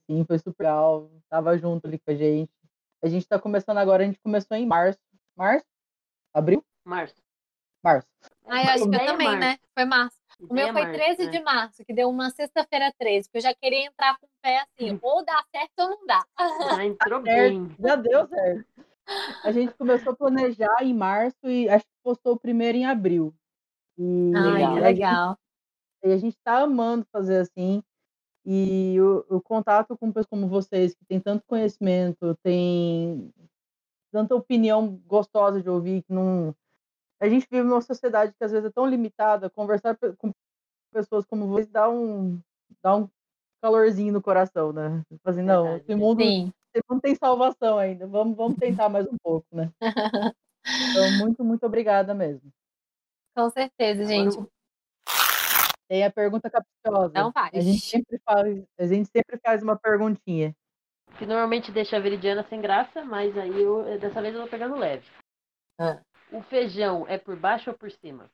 Speaker 3: assim, foi super legal, tava junto ali com a gente. A gente tá começando agora, a gente começou em março. Março? Abril?
Speaker 2: Março.
Speaker 3: Março.
Speaker 4: Ai, acho que eu
Speaker 2: é
Speaker 4: também,
Speaker 2: março.
Speaker 4: né? Foi março. O meu foi
Speaker 2: março,
Speaker 4: 13
Speaker 2: né?
Speaker 4: de março, que deu uma sexta-feira 13, porque eu já queria entrar com o pé assim, ou dá certo ou não dá.
Speaker 2: Já entrou
Speaker 3: certo.
Speaker 2: bem.
Speaker 3: Já deu certo. A gente começou a planejar em março e acho que postou o primeiro em abril. E,
Speaker 4: Ai,
Speaker 5: Legal.
Speaker 4: que
Speaker 3: e a
Speaker 4: legal.
Speaker 3: E a gente está amando fazer assim. E o, o contato com pessoas como vocês, que tem tanto conhecimento, tem tanta opinião gostosa de ouvir, que não. A gente vive numa sociedade que às vezes é tão limitada, conversar com pessoas como vocês dá um, dá um calorzinho no coração, né? Tipo assim, não,
Speaker 2: Verdade,
Speaker 3: esse mundo,
Speaker 4: Sim.
Speaker 3: esse mundo tem salvação ainda, vamos, vamos tentar mais um pouco, né? Então, muito, muito obrigada mesmo.
Speaker 4: Com certeza, gente.
Speaker 2: Agora,
Speaker 3: Tem a pergunta capciosa.
Speaker 4: Não faz.
Speaker 3: A gente sempre faz, a gente sempre faz uma perguntinha.
Speaker 2: que normalmente deixa a Veridiana sem graça, mas aí eu, dessa vez eu vou pegando leve.
Speaker 5: Ah.
Speaker 2: O feijão é por baixo ou por cima?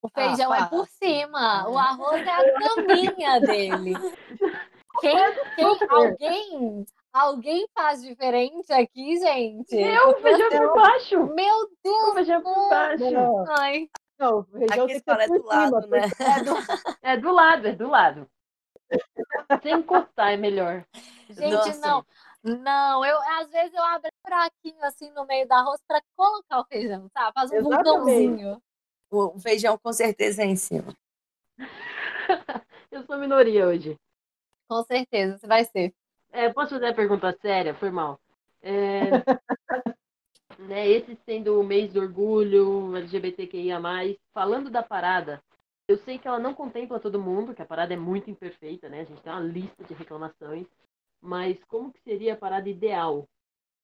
Speaker 4: O feijão é por cima, o arroz é a caminha dele. Quem, quem, alguém, alguém faz diferente aqui, gente?
Speaker 2: Eu, o feijão é por baixo!
Speaker 4: Meu
Speaker 2: O
Speaker 4: Deus!
Speaker 2: feijão é por baixo!
Speaker 3: Não,
Speaker 4: Ai,
Speaker 3: não, o feijão
Speaker 5: Aqui
Speaker 3: tem que
Speaker 5: fala
Speaker 3: ser
Speaker 5: é
Speaker 3: por
Speaker 5: do lado,
Speaker 3: cima,
Speaker 5: né?
Speaker 2: É do, é do lado, é do lado. Sem encostar é melhor.
Speaker 4: gente,
Speaker 5: Nossa.
Speaker 4: não. Não, eu às vezes eu abro um buraquinho assim no meio do arroz para colocar o feijão, sabe? Faz um
Speaker 3: Exatamente.
Speaker 4: vulcãozinho.
Speaker 5: O o feijão com certeza é em cima.
Speaker 2: Eu sou minoria hoje.
Speaker 4: Com certeza, você vai ser.
Speaker 2: É, posso fazer a pergunta séria? Foi mal. É, né, esse sendo o mês do orgulho, LGBTQIA+, falando da parada, eu sei que ela não contempla todo mundo, que a parada é muito imperfeita, né? A gente tem uma lista de reclamações, mas como que seria a parada ideal,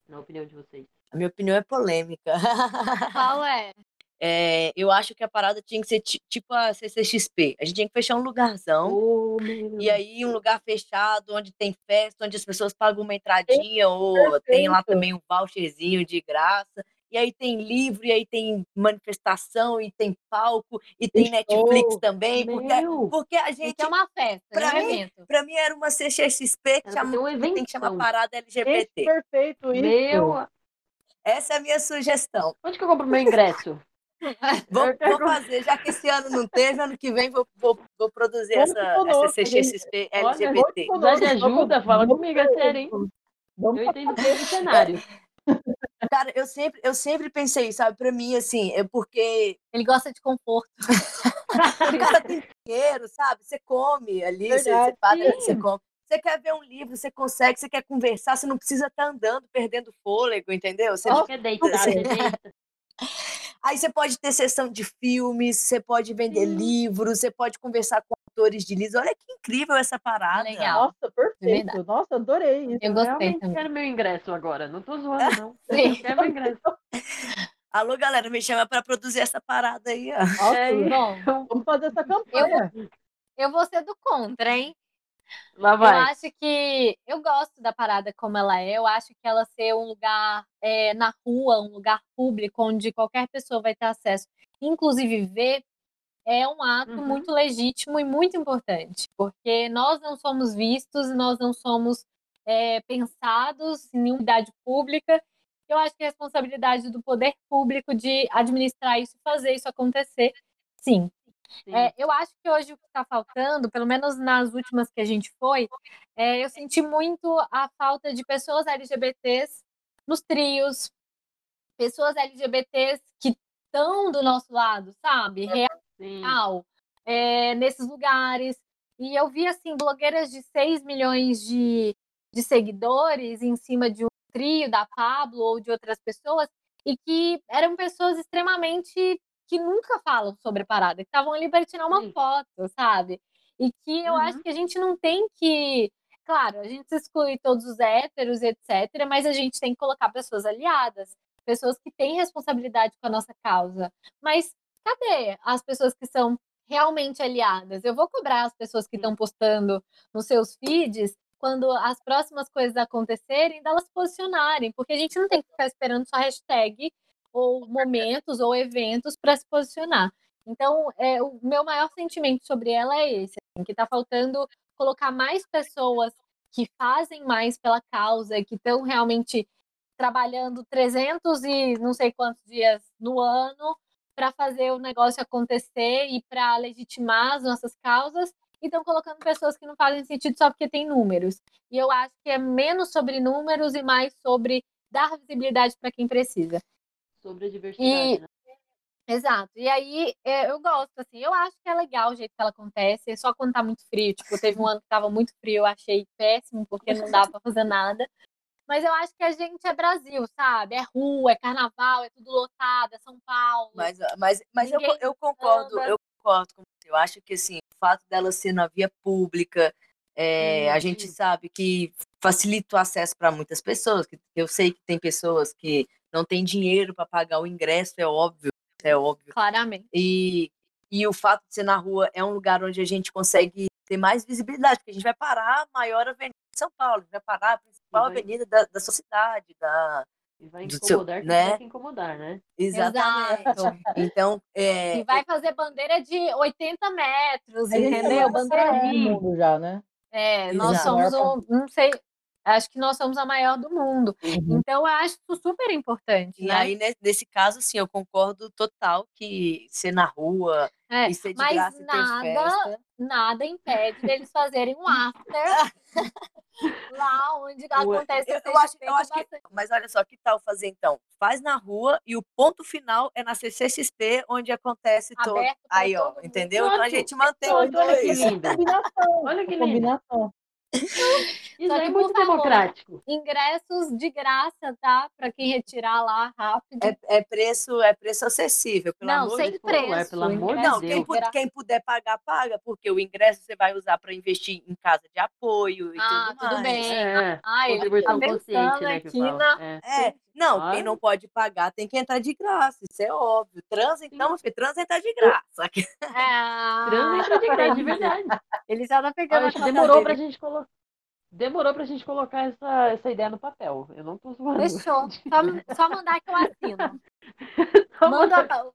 Speaker 2: na opinião de vocês?
Speaker 5: A minha opinião é polêmica.
Speaker 4: Qual é?
Speaker 5: É, eu acho que a parada tinha que ser ti- tipo a CCXP. A gente tinha que fechar um lugarzão.
Speaker 2: Oh,
Speaker 5: E aí, um lugar fechado, onde tem festa, onde as pessoas pagam uma entradinha, ou tem lá
Speaker 3: perfeito.
Speaker 5: também um voucherzinho de graça. E aí tem livro, e aí tem manifestação, e tem palco, e tem
Speaker 3: Tem
Speaker 5: Netflix também. Porque,
Speaker 2: Meu,
Speaker 5: porque a
Speaker 4: Gente,
Speaker 5: gente,
Speaker 4: é uma festa,
Speaker 5: pra
Speaker 4: é um
Speaker 5: mim,
Speaker 4: evento.
Speaker 5: pra mim, era uma CCXP que,
Speaker 2: pra
Speaker 5: chama,
Speaker 2: um
Speaker 5: que tem que chamar parada LGBT.
Speaker 3: perfeito isso.
Speaker 2: meu,
Speaker 5: Essa é a minha sugestão.
Speaker 2: onde que eu compro meu ingresso?
Speaker 5: Vou, vou fazer, já que esse ano não teve, ano que vem vou, vou, vou produzir
Speaker 3: Conte
Speaker 5: essa,
Speaker 3: conosco,
Speaker 5: essa CCXP
Speaker 2: Olha,
Speaker 5: LGBT.
Speaker 2: Precisar de ajuda, fala comigo, é sério, hein?
Speaker 3: Vamos
Speaker 2: Eu entendo o cenário.
Speaker 5: Cara, eu sempre, eu sempre pensei, sabe, pra mim, assim, é porque
Speaker 4: Ele gosta de conforto.
Speaker 5: o cara tem dinheiro, sabe? Você come ali, você, você paga,
Speaker 2: sim.
Speaker 5: você come. Você quer ver um livro, você consegue, você quer conversar, você não precisa estar andando, perdendo fôlego, entendeu? Você
Speaker 2: Você quer deitar, você deita.
Speaker 5: Aí você pode ter sessão de filmes, você pode vender
Speaker 2: Sim.
Speaker 5: livros, você pode conversar com autores de livros. Olha que incrível essa parada.
Speaker 4: Legal.
Speaker 3: Nossa, perfeito.
Speaker 4: verdade.
Speaker 3: Nossa, adorei isso.
Speaker 4: Eu
Speaker 2: Eu
Speaker 4: gostei
Speaker 2: realmente
Speaker 4: também.
Speaker 2: quero meu ingresso agora. Não tô zoando, não.
Speaker 4: Sim.
Speaker 2: Eu quero meu ingresso.
Speaker 5: Alô, galera, me chama pra produzir essa parada aí, ó.
Speaker 3: Nossa,
Speaker 2: É,
Speaker 4: Bom,
Speaker 3: vamos fazer essa campanha.
Speaker 4: eu vou ser do contra, hein?
Speaker 2: Lá
Speaker 4: Eu
Speaker 2: vai.
Speaker 4: acho que eu gosto da parada como ela é. Eu acho que ela ser um lugar é, na rua, um lugar público, onde qualquer pessoa vai ter acesso, inclusive ver, é um ato
Speaker 2: Uhum.
Speaker 4: muito legítimo e muito importante, porque nós não somos vistos, nós não somos é, pensados em nenhuma unidade pública. Eu acho que é responsabilidade do poder público de administrar isso fazer isso acontecer, sim.
Speaker 2: Sim.
Speaker 4: É, eu acho que hoje o que está faltando, pelo menos nas últimas que a gente foi, é, eu senti muito a falta de pessoas LGBTs nos trios, pessoas LGBTs que estão do nosso lado, sabe?
Speaker 2: Sim.
Speaker 4: Real, é, nesses lugares. E eu vi, assim, blogueiras de 6 milhões de, de seguidores em cima de um trio da Pablo ou de outras pessoas, e que eram pessoas extremamente que nunca falam sobre a parada, que estavam ali para tirar uma
Speaker 2: Sim.
Speaker 4: foto, sabe? E que eu
Speaker 2: Uhum.
Speaker 4: acho que a gente não tem que. Claro, a gente exclui todos os héteros, etc., mas a gente tem que colocar pessoas aliadas, pessoas que têm responsabilidade com a nossa causa. Mas cadê as pessoas que são realmente aliadas? Eu vou cobrar as pessoas que estão postando nos seus feeds quando as próximas coisas acontecerem, delas se posicionarem, porque a gente não tem que ficar esperando só hashtag ou momentos ou eventos para se posicionar. Então, é, o meu maior sentimento sobre ela é esse, assim, que está faltando colocar mais pessoas que fazem mais pela causa, que estão realmente trabalhando 300 e não sei quantos dias no ano para fazer o negócio acontecer e para legitimar as nossas causas, e estão colocando pessoas que não fazem sentido só porque tem números. E eu acho que é menos sobre números e mais sobre dar visibilidade para quem precisa.
Speaker 2: Sobre a diversidade,
Speaker 4: E-
Speaker 2: né?
Speaker 4: Exato. E aí é, eu gosto, assim, eu acho que é legal o jeito que ela acontece, é só quando tá muito frio. Tipo, teve um ano que tava muito frio, eu achei péssimo, porque não dá pra fazer nada. Mas eu acho que a gente é Brasil, sabe? É rua, é carnaval, é tudo lotado, é São Paulo.
Speaker 5: Mas, mas, mas eu, eu concordo,
Speaker 4: anda.
Speaker 5: eu concordo com você. Eu acho que assim, o fato dela ser na via pública, é, a gente
Speaker 2: Sim.
Speaker 5: sabe que facilita o acesso para muitas pessoas. Que eu sei que tem pessoas que não têm dinheiro para pagar o ingresso, é óbvio, é óbvio.
Speaker 4: Claramente.
Speaker 5: E, e o fato de ser na rua é um lugar onde a gente consegue ter mais visibilidade, porque a gente vai parar a maior avenida São Paulo, vai parar a principal
Speaker 2: vai-
Speaker 5: avenida da, da sua cidade, da,
Speaker 2: E vai
Speaker 5: do seu-
Speaker 2: incomodar quem
Speaker 5: né?
Speaker 2: tiver que incomodar, né?
Speaker 5: exatamente.
Speaker 4: Exato.
Speaker 5: Então, é,
Speaker 4: E vai fazer bandeira de 80 metros,
Speaker 3: A gente
Speaker 4: entendeu? Bandeira
Speaker 2: Sim.
Speaker 3: mundo já, né?
Speaker 4: É, nós
Speaker 5: Exato.
Speaker 4: somos um, não sei, acho que nós somos a maior do mundo.
Speaker 3: Uhum.
Speaker 4: Então eu acho isso super importante,
Speaker 5: E
Speaker 4: né?
Speaker 5: aí, ne- nesse caso, sim, eu concordo total que ser na rua
Speaker 4: É,
Speaker 5: e ser de
Speaker 4: mas
Speaker 5: graça e ter
Speaker 4: nada-
Speaker 5: festa.
Speaker 4: nada impede deles fazerem um after lá onde acontece
Speaker 5: Eu, eu acho, eu acho que. Mas olha só, que tal fazer então? Faz na rua e o ponto final é na CCXP, onde acontece todo. Aí, ó, entendeu? Então a gente mantém
Speaker 2: Pronto,
Speaker 5: os
Speaker 2: olha que lindo.
Speaker 3: Combinação.
Speaker 2: Olha que lindo.
Speaker 3: combinação.
Speaker 2: Isso é muito
Speaker 4: favor,
Speaker 2: democrático.
Speaker 4: Ingressos de graça, tá? Para quem retirar lá rápido.
Speaker 5: É, é preço, é preço acessível, pelo
Speaker 4: Não,
Speaker 5: amor
Speaker 4: sem
Speaker 5: de
Speaker 4: preço.
Speaker 2: pelo amor de
Speaker 4: ingresso
Speaker 5: Não,
Speaker 2: Deus.
Speaker 5: quem,
Speaker 4: de
Speaker 5: pu-
Speaker 4: graça.
Speaker 5: quem puder pagar, paga, porque o ingresso você vai usar para investir em casa de apoio e
Speaker 4: Ah,
Speaker 5: tudo
Speaker 4: tudo
Speaker 5: mais.
Speaker 4: bem.
Speaker 2: É,
Speaker 4: Ai, ele
Speaker 2: contribuição
Speaker 4: tá
Speaker 2: consciente,
Speaker 4: pensando
Speaker 2: né?
Speaker 4: Aqui na.
Speaker 2: É.
Speaker 5: Não,
Speaker 2: Claro.
Speaker 5: quem não pode pagar tem que entrar de graça, isso é óbvio. Transa, então, filho, transa entra de graça.
Speaker 4: É,
Speaker 2: Transa entra de graça, de verdade.
Speaker 4: Ele já tá pegando
Speaker 2: Olha,
Speaker 4: a
Speaker 2: demorou pra gente colocar. Demorou pra gente colocar essa, essa ideia no papel. Eu não tô zoando.
Speaker 4: Fechou. Só, só mandar que eu assino. Manda,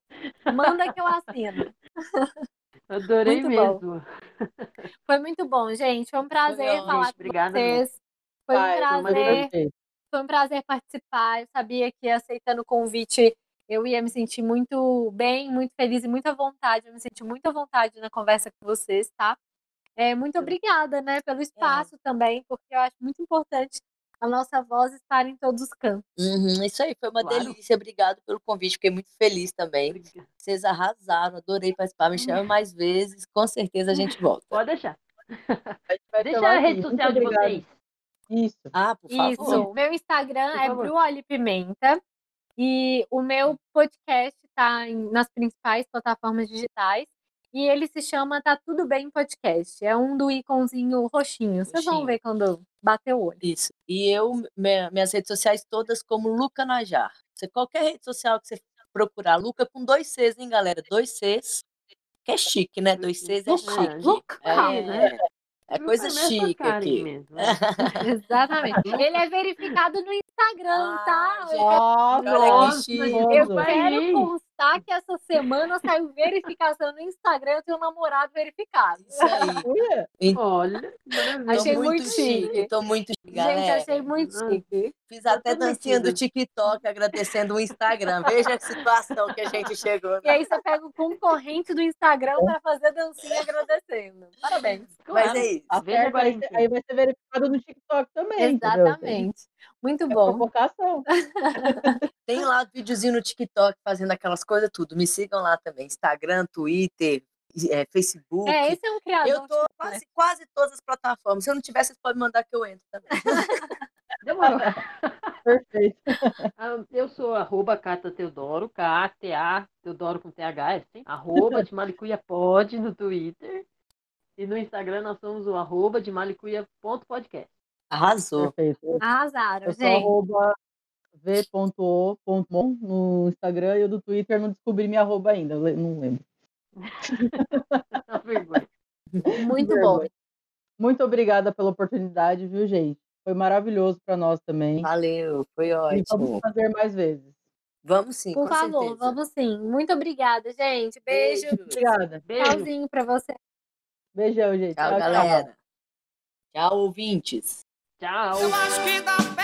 Speaker 4: manda que eu assino.
Speaker 2: Adorei
Speaker 4: Muito bom.
Speaker 2: mesmo.
Speaker 4: Foi muito bom, gente. Foi um prazer
Speaker 5: ótimo.
Speaker 4: falar
Speaker 2: Gente,
Speaker 4: com vocês. Foi um
Speaker 3: Ai, foi
Speaker 2: uma
Speaker 4: prazer. Foi um prazer participar. Eu sabia que aceitando o convite eu ia me sentir muito bem, muito feliz e muito à vontade. Eu me senti muito à vontade na conversa com vocês, tá? É, muito obrigada, né, pelo espaço também, porque eu acho muito importante a nossa voz estar em todos os cantos.
Speaker 5: Uhum, isso aí, foi uma
Speaker 2: Claro.
Speaker 5: delícia. Obrigado pelo convite, fiquei muito feliz também.
Speaker 2: Obrigada.
Speaker 5: Vocês arrasaram, adorei participar. Me chama mais vezes, com certeza a gente volta.
Speaker 2: Pode deixar.
Speaker 3: A gente vai
Speaker 2: Deixa a rede social de vocês.
Speaker 3: Isso.
Speaker 5: Ah, por favor.
Speaker 4: Isso. Meu Instagram
Speaker 2: Por
Speaker 4: é. Bruoli Pimenta. E o meu podcast está nas principais plataformas digitais. E ele se chama Tá Tudo Bem Podcast. É um do iconzinho roxinho. Vocês vão ver quando bater o olho.
Speaker 5: Isso. E eu, minha- minhas redes sociais todas como Luca Najar. Você, qualquer rede social que você procurar, Luca com dois Cs, hein, galera? Dois Cs. Que é chique, né? Dois Cs é
Speaker 2: Luca,
Speaker 5: chique.
Speaker 4: Luca,
Speaker 5: É,
Speaker 2: né?
Speaker 5: É coisa chique aqui.
Speaker 2: mesmo, né?
Speaker 4: Exatamente. Ele é verificado no Instagram, tá?
Speaker 5: Ah.
Speaker 3: Nossa,
Speaker 2: Nossa,
Speaker 5: chique.
Speaker 4: Eu quero constar que essa semana saiu verificação no Instagram, eu tenho um namorado verificado.
Speaker 5: Isso aí.
Speaker 2: Olha.
Speaker 4: Achei
Speaker 5: muito
Speaker 4: muito chique.
Speaker 5: chique. Tô muito chique,
Speaker 4: Gente,
Speaker 5: galera.
Speaker 4: achei muito
Speaker 2: Ah.
Speaker 4: chique.
Speaker 5: Fiz até dancinha do. TikTok agradecendo o Instagram. Veja a situação que a gente chegou.
Speaker 4: E aí você pega o concorrente do Instagram para fazer dancinha agradecendo. Parabéns.
Speaker 5: Mas é isso.
Speaker 3: tá
Speaker 2: agora
Speaker 3: aí, vai ser verificado no TikTok também. entendeu?
Speaker 4: Muito
Speaker 3: É
Speaker 4: bom.
Speaker 3: provocação.
Speaker 5: Tem lá videozinho no TikTok fazendo aquelas coisas tudo. Me sigam lá também. Instagram, Twitter, é, Facebook.
Speaker 4: É, esse é um criador.
Speaker 5: eu tô
Speaker 4: tipo,
Speaker 5: quase, quase todas as plataformas. Se eu não tiver, vocês podem mandar que eu entro também.
Speaker 2: Demorou.
Speaker 3: Perfeito.
Speaker 2: Ah, Eu sou arroba Cata Teodoro, K-A-T-A, Teodoro com T-H, é assim. Arroba de Malicuia Pod no Twitter. E no Instagram nós somos o arroba de malicuia.podcast.
Speaker 5: Arrasou.
Speaker 3: Perfeito.
Speaker 4: Arrasaram,
Speaker 3: Eu
Speaker 4: gente.
Speaker 3: arroba v.o.mon no Instagram e o do Twitter não descobri minha arroba ainda, não lembro.
Speaker 4: Muito bom.
Speaker 3: Muito obrigada pela oportunidade, viu, gente? Foi maravilhoso para nós também.
Speaker 5: Valeu, foi
Speaker 3: E vamos
Speaker 5: ótimo.
Speaker 3: fazer mais vezes.
Speaker 5: Vamos sim,
Speaker 4: Por
Speaker 5: com
Speaker 4: favor,
Speaker 5: certeza.
Speaker 4: vamos sim. Muito obrigada, gente. Beijo.
Speaker 5: Beijos.
Speaker 3: Obrigada.
Speaker 2: Beijo.
Speaker 4: Tchauzinho pra você.
Speaker 3: Beijão, gente.
Speaker 5: Tchau, galera. Tchau, ouvintes.
Speaker 2: Tchau.